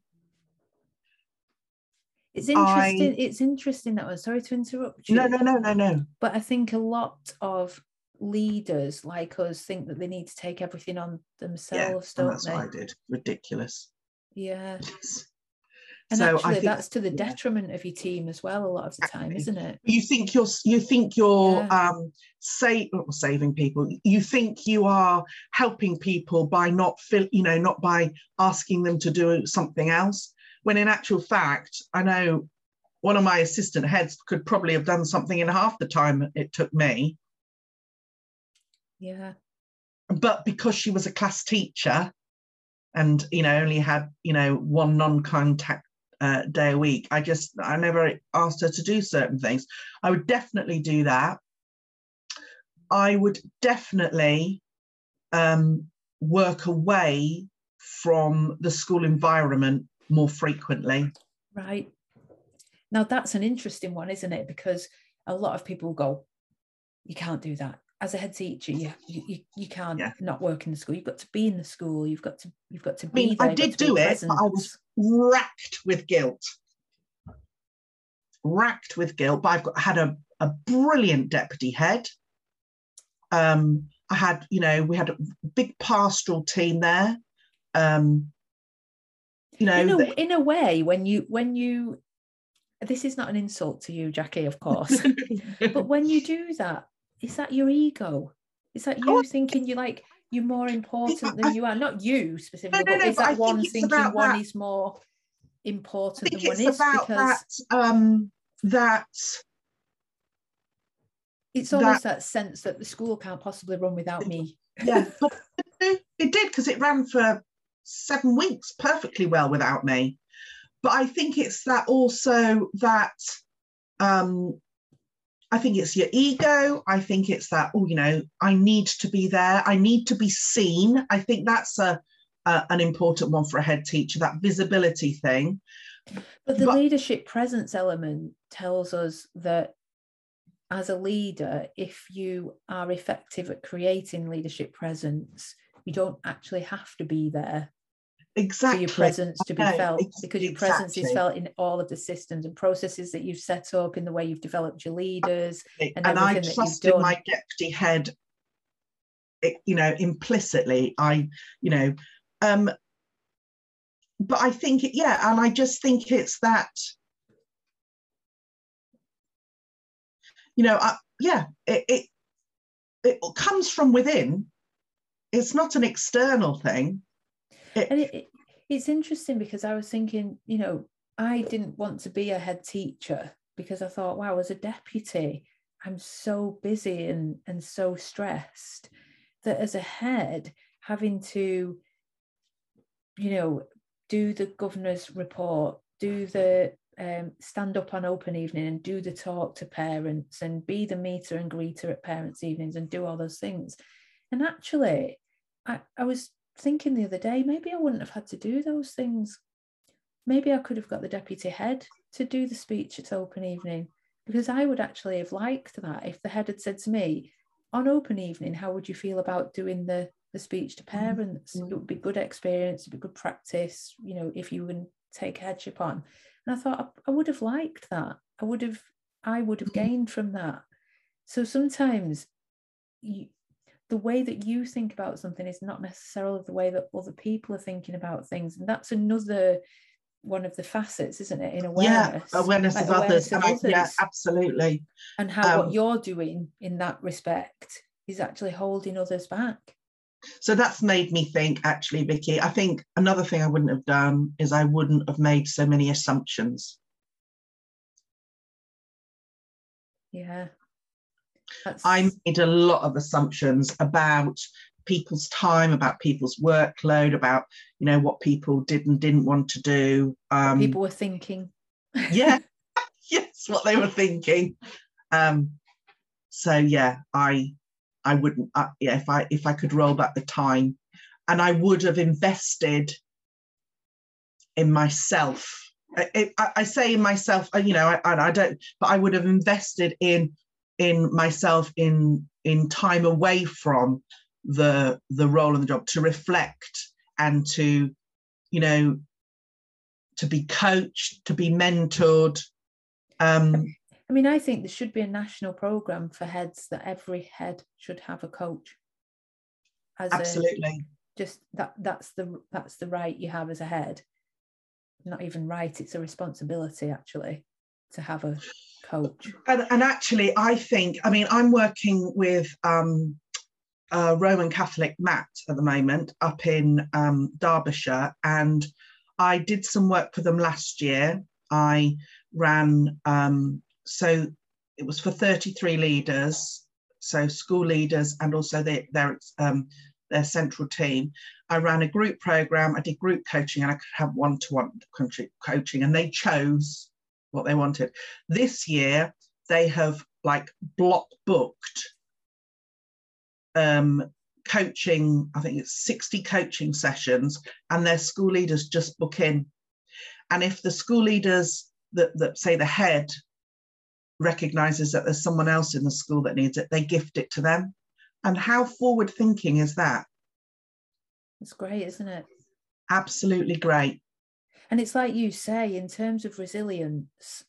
it's interesting it's interesting that one sorry to interrupt you No, no, no, no, no. but i think a lot of leaders like us think that they need to take everything on themselves and don't that's they what I did. Ridiculous. yeah And so I actually, think that's to the yeah. detriment of your team as well. A lot of the time, isn't it? you think you're you think you're Yeah. um saving people you think you are helping people by not feel you know not by asking them to do something else when in actual fact i know one of my assistant heads could probably have done something in half the time it took me Yeah, but because she was a class teacher and you know only had you know one non-contact uh, day a week i just i never asked her to do certain things i would definitely do that i would definitely um work away from the school environment more frequently. Right. Now that's an interesting one, isn't it? Because a lot of people go, you can't do that. As a head teacher, you you, you can't Yeah. not work in the school. You've got to be in the school. You've got to you've got to I be mean, there. I did do it, present. but I was racked with guilt. Racked with guilt, but I've got, had a, a brilliant deputy head. Um, I had, you know, we had a big pastoral team there. Um, you know, in a, they- in a way when you when you this is not an insult to you jacqui of course but when you do that is that your ego is that you course. thinking you're like you're more important than you are not you specifically no, but no, is but I that one think thinking one that- is more important than one is because that. Um, that it's almost that sense that the school can't possibly run without me yeah, it did- it did because it ran for seven weeks perfectly well without me. But I think it's that also that um, I think it's your ego. I think it's that oh, you know, I need to be there. I need to be seen. I think that's a, a an important one for a head teacher. That visibility thing. But the But- leadership presence element tells us that as a leader, if you are effective at creating leadership presence, you don't actually have to be there Exactly. for your presence to be felt because your presence is felt in all of the systems and processes that you've set up, in the way you've developed your leaders. and and I trusted my deputy head i- you know implicitly. I you know um but i think it- yeah and i just think it's that you know I, yeah it, it it comes from within. It's not an external thing And it, it- it's interesting because I was thinking, you know, I didn't want to be a head teacher because I thought, wow, as a deputy, I'm so busy and and so stressed that as a head, having to, you know, do the governor's report, do the um, stand up on open evening and do the talk to parents and be the meter and greeter at parents' evenings and do all those things. And actually, I, I was thinking the other day, maybe I wouldn't have had to do those things. Maybe I could have got the deputy head to do the speech at open evening because I would actually have liked that if the head had said to me, on open evening, how would you feel about doing the, the speech to mm-hmm. parents? It would be good experience, it'd be good practice, you know, if you would take headship on. And I thought I, I would have liked that. I would have, I would have mm-hmm. gained from that. So sometimes you, the way that you think about something is not necessarily the way that other people are thinking about things. And that's another one of the facets, isn't it? In awareness. yeah awareness like of others awareness and of I, yeah absolutely and how um, what you're doing in that respect is actually holding others back. So that's made me think, actually, Vicki. I think another thing I wouldn't have done is I wouldn't have made so many assumptions. Yeah. That's, I made a lot of assumptions about people's time, about people's workload, about you know what people did and didn't want to do. Um, people were thinking. yeah, yes, what they were thinking. Um, so yeah, I I wouldn't. Uh, yeah, if I if I could roll back the time, and I would have invested in myself. I, I, I say in myself, uh, you know, I, I I don't, but I would have invested in in myself in in time away from the the role and the job to reflect and to, you know, to be coached, to be mentored. Um, I mean, I think there should be a national program for heads that every head should have a coach. As a, absolutely. just that that's the that's the right you have as a head. Not even right, it's a responsibility actually to have a coach. And, and actually, I think, I mean, I'm working with um, Roman Catholic MAT at the moment up in um, Derbyshire, and I did some work for them last year. I ran, um, so it was for 33 leaders, so school leaders and also their, their, um, their central team. I ran a group program, I did group coaching, and I could have one to one coaching, and they chose what they wanted. This year, they have like block booked um, coaching, I think it's 60 coaching sessions, and their school leaders just book in. And if the school leaders that, that say the head recognizes that there's someone else in the school that needs it, they gift it to them. And how forward thinking is that? It's great, isn't it? Absolutely great. And it's like you say, in terms of resilience,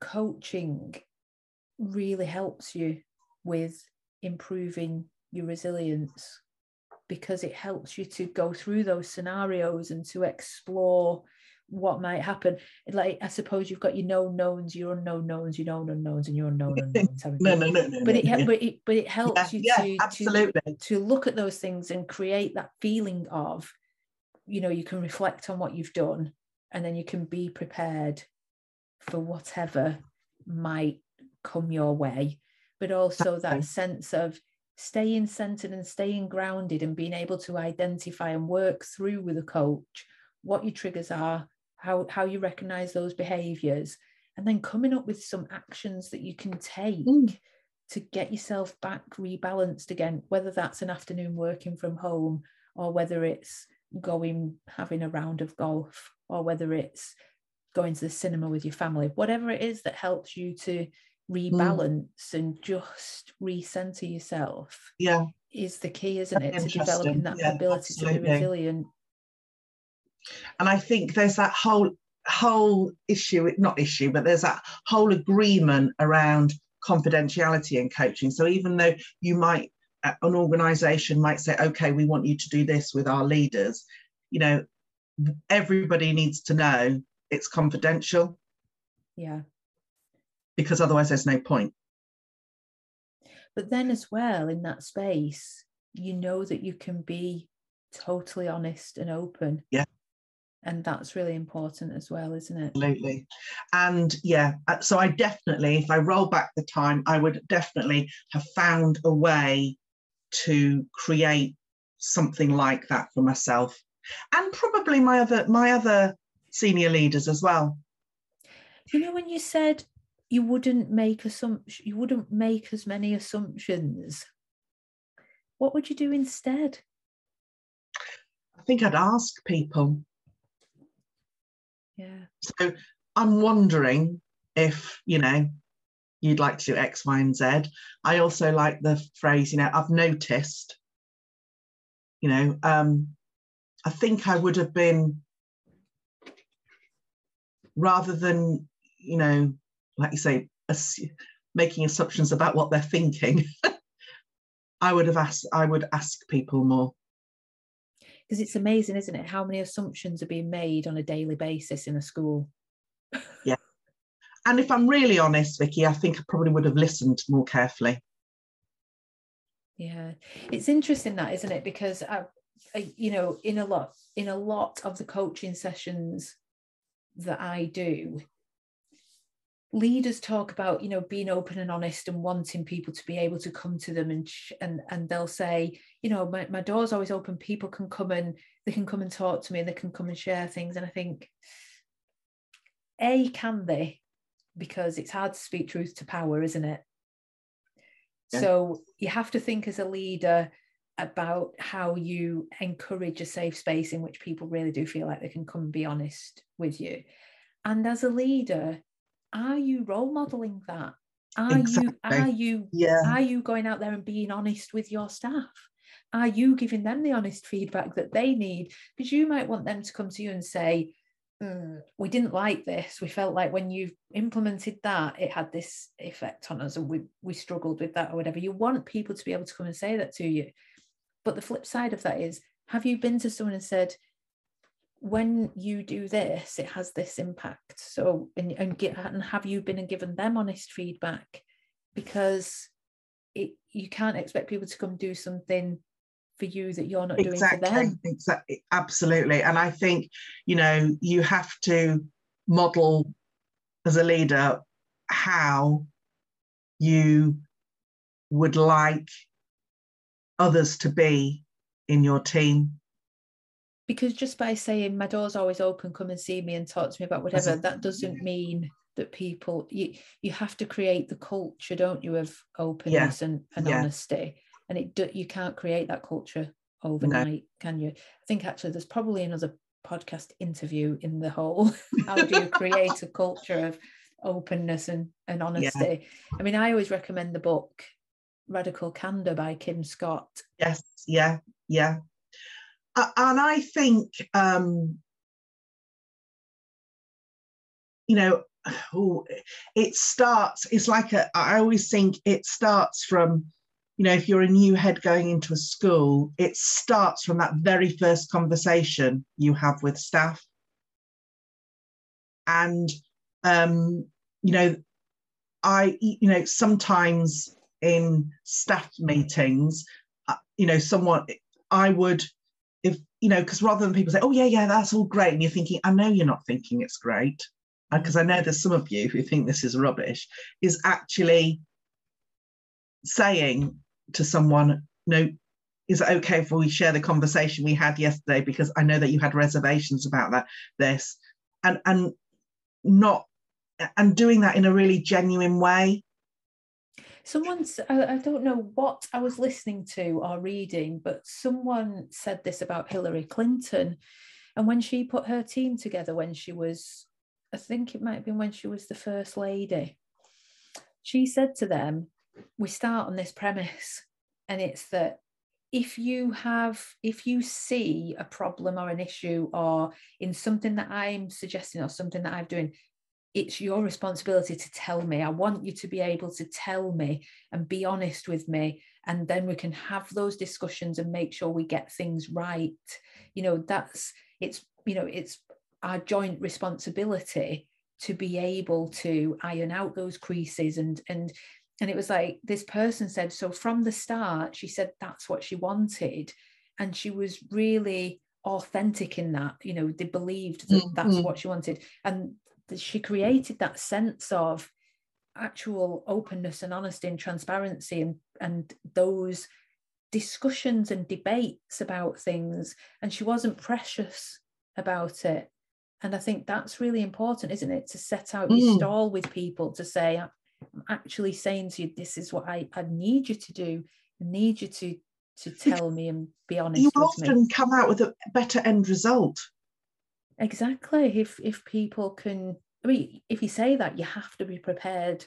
coaching really helps you with improving your resilience because it helps you to go through those scenarios and to explore what might happen. Like I suppose you've got your known knowns, your unknown knowns, your known unknowns, and your unknown unknowns. no, no, no, no. But no, it, but it, but it helps yeah, you yeah, to, absolutely. to to look at those things and create that feeling of, you know, you can reflect on what you've done, and then you can be prepared for whatever might come your way. But also that sense of staying centered and staying grounded and being able to identify and work through with a coach what your triggers are how how you recognize those behaviors and then coming up with some actions that you can take Mm. to get yourself back rebalanced again whether that's an afternoon working from home or whether it's going having a round of golf or whether it's going to the cinema with your family whatever it is that helps you to mm. rebalance and just recenter yourself Yeah, is the key isn't it to developing that Yeah, ability to be resilient. And I think there's that whole whole issue, not issue, but there's that whole agreement around confidentiality in coaching. So even though you might, an organisation might say, okay, we want you to do this with our leaders, you know, everybody needs to know it's confidential yeah because otherwise there's no point. but then as well in that space you know that you can be totally honest and open Yeah. and that's really important as well isn't it Absolutely. And yeah, uh, so I definitely, if I roll back the time, I would definitely have found a way to create something like that for myself and probably my other my other senior leaders as well. you know when you said you wouldn't make assumption you wouldn't make as many assumptions what would you do instead I think I'd ask people. yeah So I'm wondering if, you know, you'd like to do X, Y, and Z. I also like the phrase, you know, I've noticed, you know, um, I think I would have been rather than, you know, like you say, assu- making assumptions about what they're thinking. I would have asked, I would ask people more. because it's amazing isn't it how many assumptions are being made on a daily basis in a school And if I'm really honest, Vicki, I think I probably would have listened more carefully. Yeah, it's interesting that, isn't it? Because I, I, you know, in a lot, in a lot of the coaching sessions that I do, leaders talk about, you know, being open and honest and wanting people to be able to come to them and sh- and and they'll say, you know, my, my door's always open. People can come and they can come and talk to me and they can come and share things. And I think, a can they? Because it's hard to speak truth to power, isn't it? Yeah. So you have to think as a leader about how you encourage a safe space in which people really do feel like they can come and be honest with you. And as a leader, are you role modeling that? Are Exactly. you are you Yeah. are you going out there and being honest with your staff? Are you giving them the honest feedback that they need? Because you might want them to come to you and say, "Mm, we didn't like this. We felt like when you implemented that, it had this effect on us, and we we struggled with that or whatever. You want people to be able to come and say that to you. But the flip side of that is, have you been to someone and said, when you do this, it has this impact. So and and get and have you been and given them honest feedback? Because it you can't expect people to come do something for you that you're not doing for exactly them. exactly absolutely. And i think you know you have to model as a leader how you would like others to be in your team. Because just by saying my door's always open come and see me and talk to me about whatever that doesn't mean that people you you have to create the culture don't you of openness and, and Yeah. honesty and it do, you can't create that culture overnight no. can you i think actually there's probably another podcast interview in the whole how do you create a culture of openness and, and honesty yeah. i mean i always recommend the book radical candor by kim scott yes yeah yeah uh, and i think um you know oh, it starts it's like a i always think it starts from you know if you're a new head going into a school it starts from that very first conversation you have with staff. And um you know i you know sometimes in staff meetings uh, you know someone i would if you know because rather than people say oh yeah yeah that's all great and you're thinking i know you're not thinking it's great because I know there's some of you who think this is rubbish, is actually saying to someone, no, is it okay if we share the conversation we had yesterday? Because I know that you had reservations about that, this, and and not and doing that in a really genuine way. Someone's, I don't know what I was listening to or reading, but someone said this about Hillary Clinton. And when she put her team together when she was I think it might have been when she was the first lady. She said to them, We start on this premise, and it's that if you have, if you see a problem or an issue or in something that I'm suggesting or something that I'm doing, it's your responsibility to tell me. I want you to be able to tell me and be honest with me. And then we can have those discussions and make sure we get things right. You know, that's, it's, you know, it's our joint responsibility to be able to iron out those creases and and and it was like this person said so from the start she said that's what she wanted and she was really authentic in that you know they believed that mm-hmm. that's what she wanted and she created that sense of actual openness and honesty and transparency and and those discussions and debates about things and she wasn't precious about it and I think that's really important, isn't it? To set out mm. your stall with people to say, I'm actually saying to you, this is what I, I need you to do. I need you to to tell me and be honest. You often me. come out with a better end result. Exactly. If if people can I mean, if you say that, you have to be prepared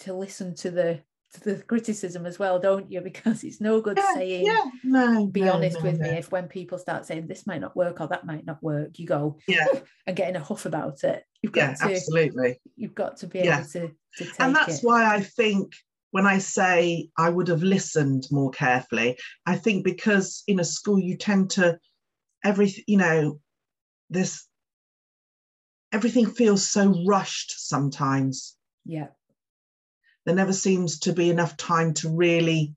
to listen to the the criticism as well, don't you? Because it's no good yeah, saying, yeah, no, be no, honest no, with me. If when people start saying this might not work or that might not work, you go, yeah, and get in a huff about it. You've got yeah, to, absolutely. You've got to be able to, to And that's it. why I think when I say I would have listened more carefully, I think because in a school you tend to every you know, this everything feels so rushed sometimes. Yeah there never seems to be enough time to really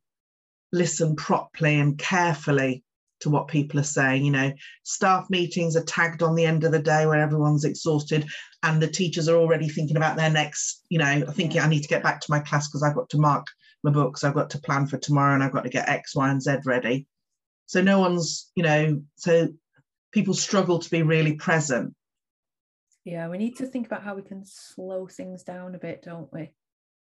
listen properly and carefully to what people are saying. You know, staff meetings are tagged on the end of the day where everyone's exhausted and the teachers are already thinking about their next, you know, thinking I need to get back to my class because I've got to mark my books, I've got to plan for tomorrow and I've got to get X, Y, and Z ready. So no one's, you know, so people struggle to be really present. Yeah, we need to think about how we can slow things down a bit, don't we?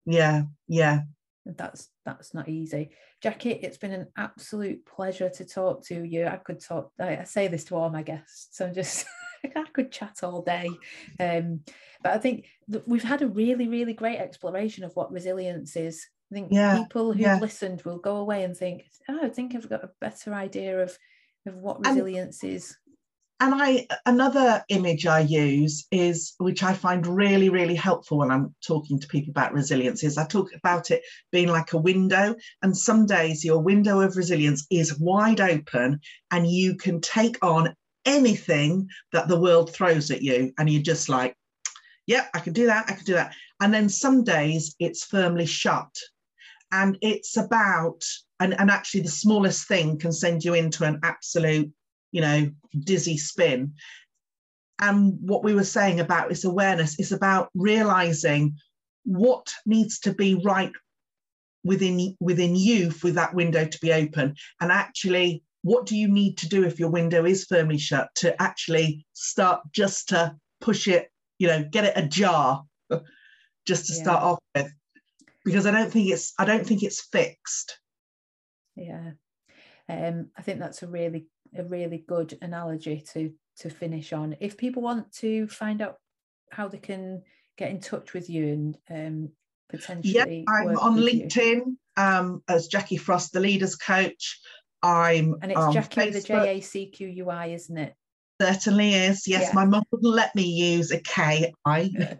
Yeah yeah. That's that's not easy. Jacqui it's been an absolute pleasure to talk to you. I could talk i, I say this to all my guests so I'm just i could chat all day. Um, but i think we've had a really really great exploration of what resilience is. I think yeah, people who've yeah. listened will go away and think oh, i think i've got a better idea of of what resilience and, is and I another image I use is which I find really really helpful when I'm talking to people about resilience is I talk about it being like a window. And some days your window of resilience is wide open and you can take on anything that the world throws at you. And you're just like yep I can do that I can do that. And then some days it's firmly shut. And it's about and, and actually the smallest thing can send you into an absolute you know, dizzy spin. And what we were saying about this awareness is about realizing what needs to be right within within you for that window to be open and actually what do you need to do if your window is firmly shut to actually start just to push it you know get it ajar just to yeah. start off with because i don't think it's i don't think it's fixed Yeah. Um, I think that's a really a really good analogy to to finish on. If people want to find out how they can get in touch with you and um, potentially, yeah, I'm on LinkedIn um, as Jacqui Frost, the Leaders Coach. I'm and it's Jackie Facebook. a J A C Q U I, isn't it? Certainly is. Yes, yeah. my mum wouldn't let me use a K I.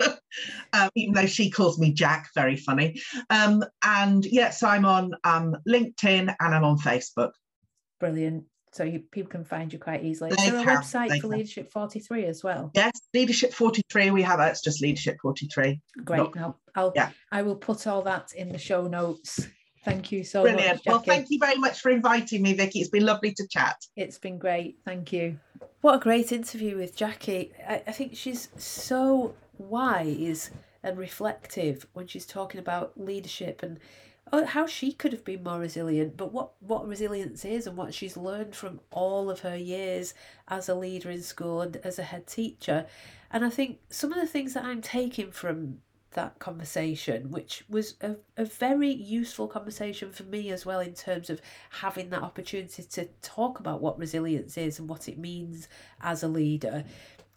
um, even though she calls me Jack, very funny. Um, and yes, I'm on um, LinkedIn and I'm on Facebook. Brilliant. So you, people can find you quite easily. Is there a can, website for can. Leadership 43 as well? Yes, Leadership 43. We have it. It's just Leadership 43. Great. Now I'll yeah. I will put all that in the show notes. Thank you so Brilliant. much. Brilliant. Well, thank you very much for inviting me, Vicki. It's been lovely to chat. It's been great. Thank you. What a great interview with Jacqui. I, I think she's so wise and reflective when she's talking about leadership and Oh, how she could have been more resilient, but what, what resilience is and what she's learned from all of her years as a leader in school and as a head teacher. And I think some of the things that I'm taking from that conversation, which was a, a very useful conversation for me as well, in terms of having that opportunity to talk about what resilience is and what it means as a leader.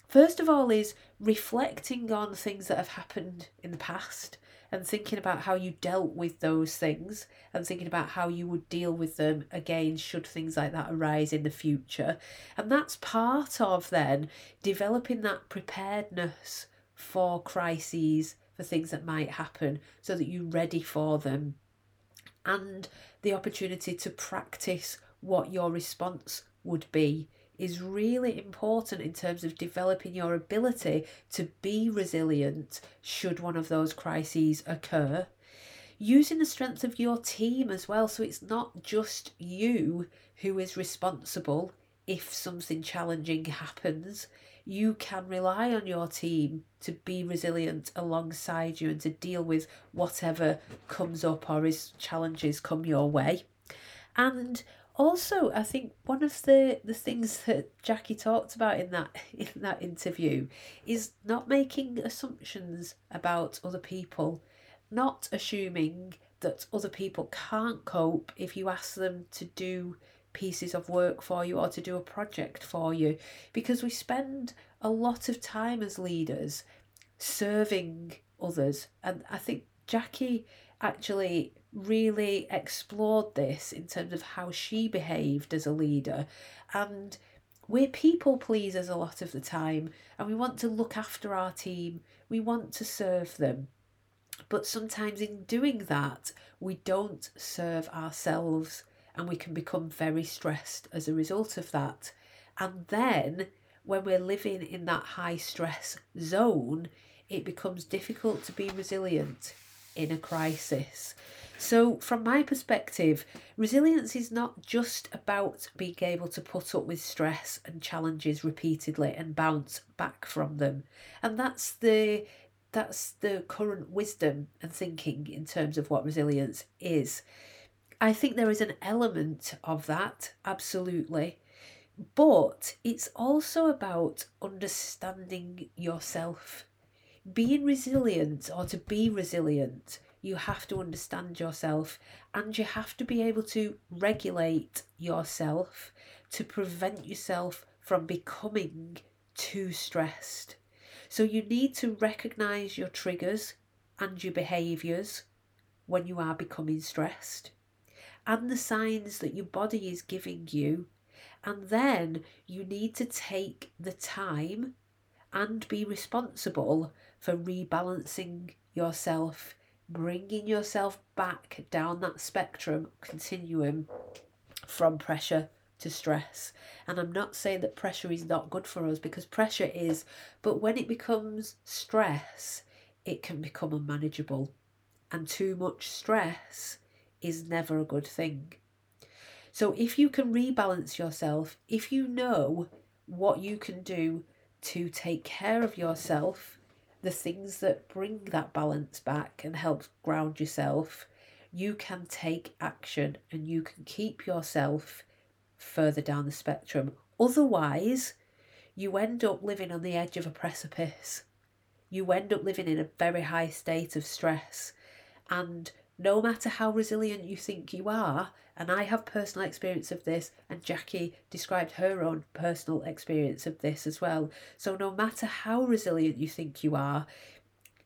First of all, is reflecting on things that have happened in the past and thinking about how you dealt with those things and thinking about how you would deal with them again should things like that arise in the future. And that's part of then developing that preparedness for crises, for things that might happen, so that you're ready for them. And the opportunity to practice what your response would be is really important in terms of developing your ability to be resilient should one of those crises occur. Using the strength of your team as well, so it's not just you who is responsible if something challenging happens. You can rely on your team to be resilient alongside you and to deal with whatever comes up or as challenges come your way. And also i think one of the the things that jacqui talked about in that in that interview is not making assumptions about other people not assuming that other can't can't cope if you ask them to do pieces of work for you or to do a project for you. Because we spend a lot of time as leaders serving others. And i think jacqui actually really explored this in terms of how she behaved as a leader. And we're people pleasers a lot of the time, and we want to look after our team, we want to serve them. But sometimes in doing that, we don't serve ourselves, and we can become very stressed as a result of that. And then, when we're living in that high stress zone, it becomes difficult to be resilient in a crisis. So, from my perspective, resilience is not just about being able to put up with stress and challenges repeatedly and bounce back from them. And that's the that's the current wisdom and thinking in terms of what resilience is. I think there is an element of that, absolutely. But it's also about understanding yourself. Being resilient or to be resilient you have to understand yourself and you have to be able to regulate yourself to prevent yourself from becoming too stressed. So you need to recognize your triggers and your behaviors when you are becoming stressed and the signs that your body is giving you. And then you need to take the time and be responsible for rebalancing yourself bringing yourself back down that spectrum continuum from pressure to stress. And I'm not saying that pressure is not good for us because pressure is, but when it becomes stress, it can become unmanageable. And too much stress is never a good thing. So if you can rebalance yourself, if you know what you can do to take care of yourself the things that bring that balance back and help ground yourself, you can take action and you can keep yourself further down the spectrum. Otherwise, you end up living on the edge of a precipice. You end up living in a very high state of stress. And no matter how resilient you think you are, And I have personal experience of this, and Jacqui described her own personal experience of this as well. So, no matter how resilient you think you are,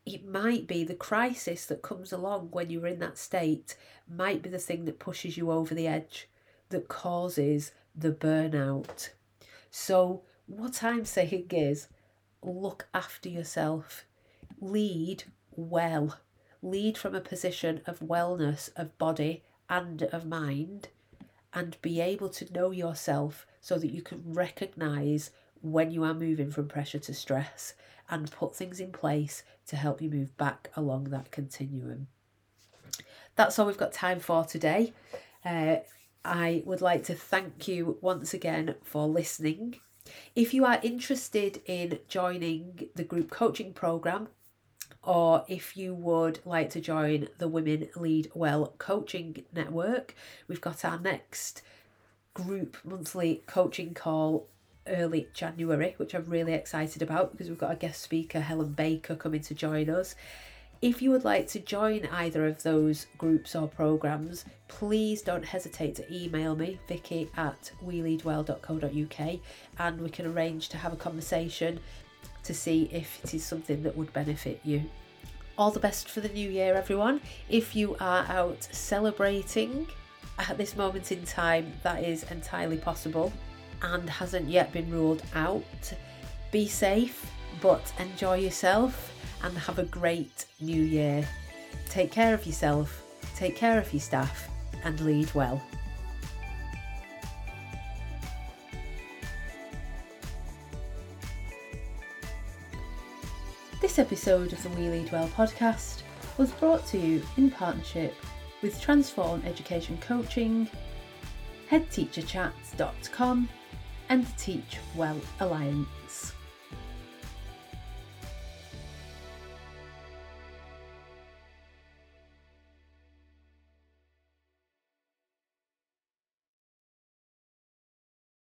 it might be the crisis that comes along when you're in that state, might be the thing that pushes you over the edge, that causes the burnout. So, what I'm saying is look after yourself, lead well, lead from a position of wellness of body and of mind, and be able to know yourself so that you can recognize when you are moving from pressure to stress and put things in place to help you move back along that continuum. That's all we've got time for today. Uh, I would like to thank you once again for listening. If you are interested in joining the group coaching program, or if you would like to join the Women Lead Well coaching network, we've got our next group monthly coaching call early January, which I'm really excited about because we've got a guest speaker, Helen Baker, coming to join us. If you would like to join either of those groups or programs, please don't hesitate to email me, vicki at weleadwell.co.uk, and we can arrange to have a conversation to see if it is something that would benefit you. All the best for the new year, everyone. If you are out celebrating at this moment in time, that is entirely possible and hasn't yet been ruled out. Be safe, but enjoy yourself and have a great new year. Take care of yourself, take care of your staff, and lead well. Episode of the We Lead Well podcast was brought to you in partnership with Transform Education Coaching, headteacherchats.com, and Teach Well Alliance.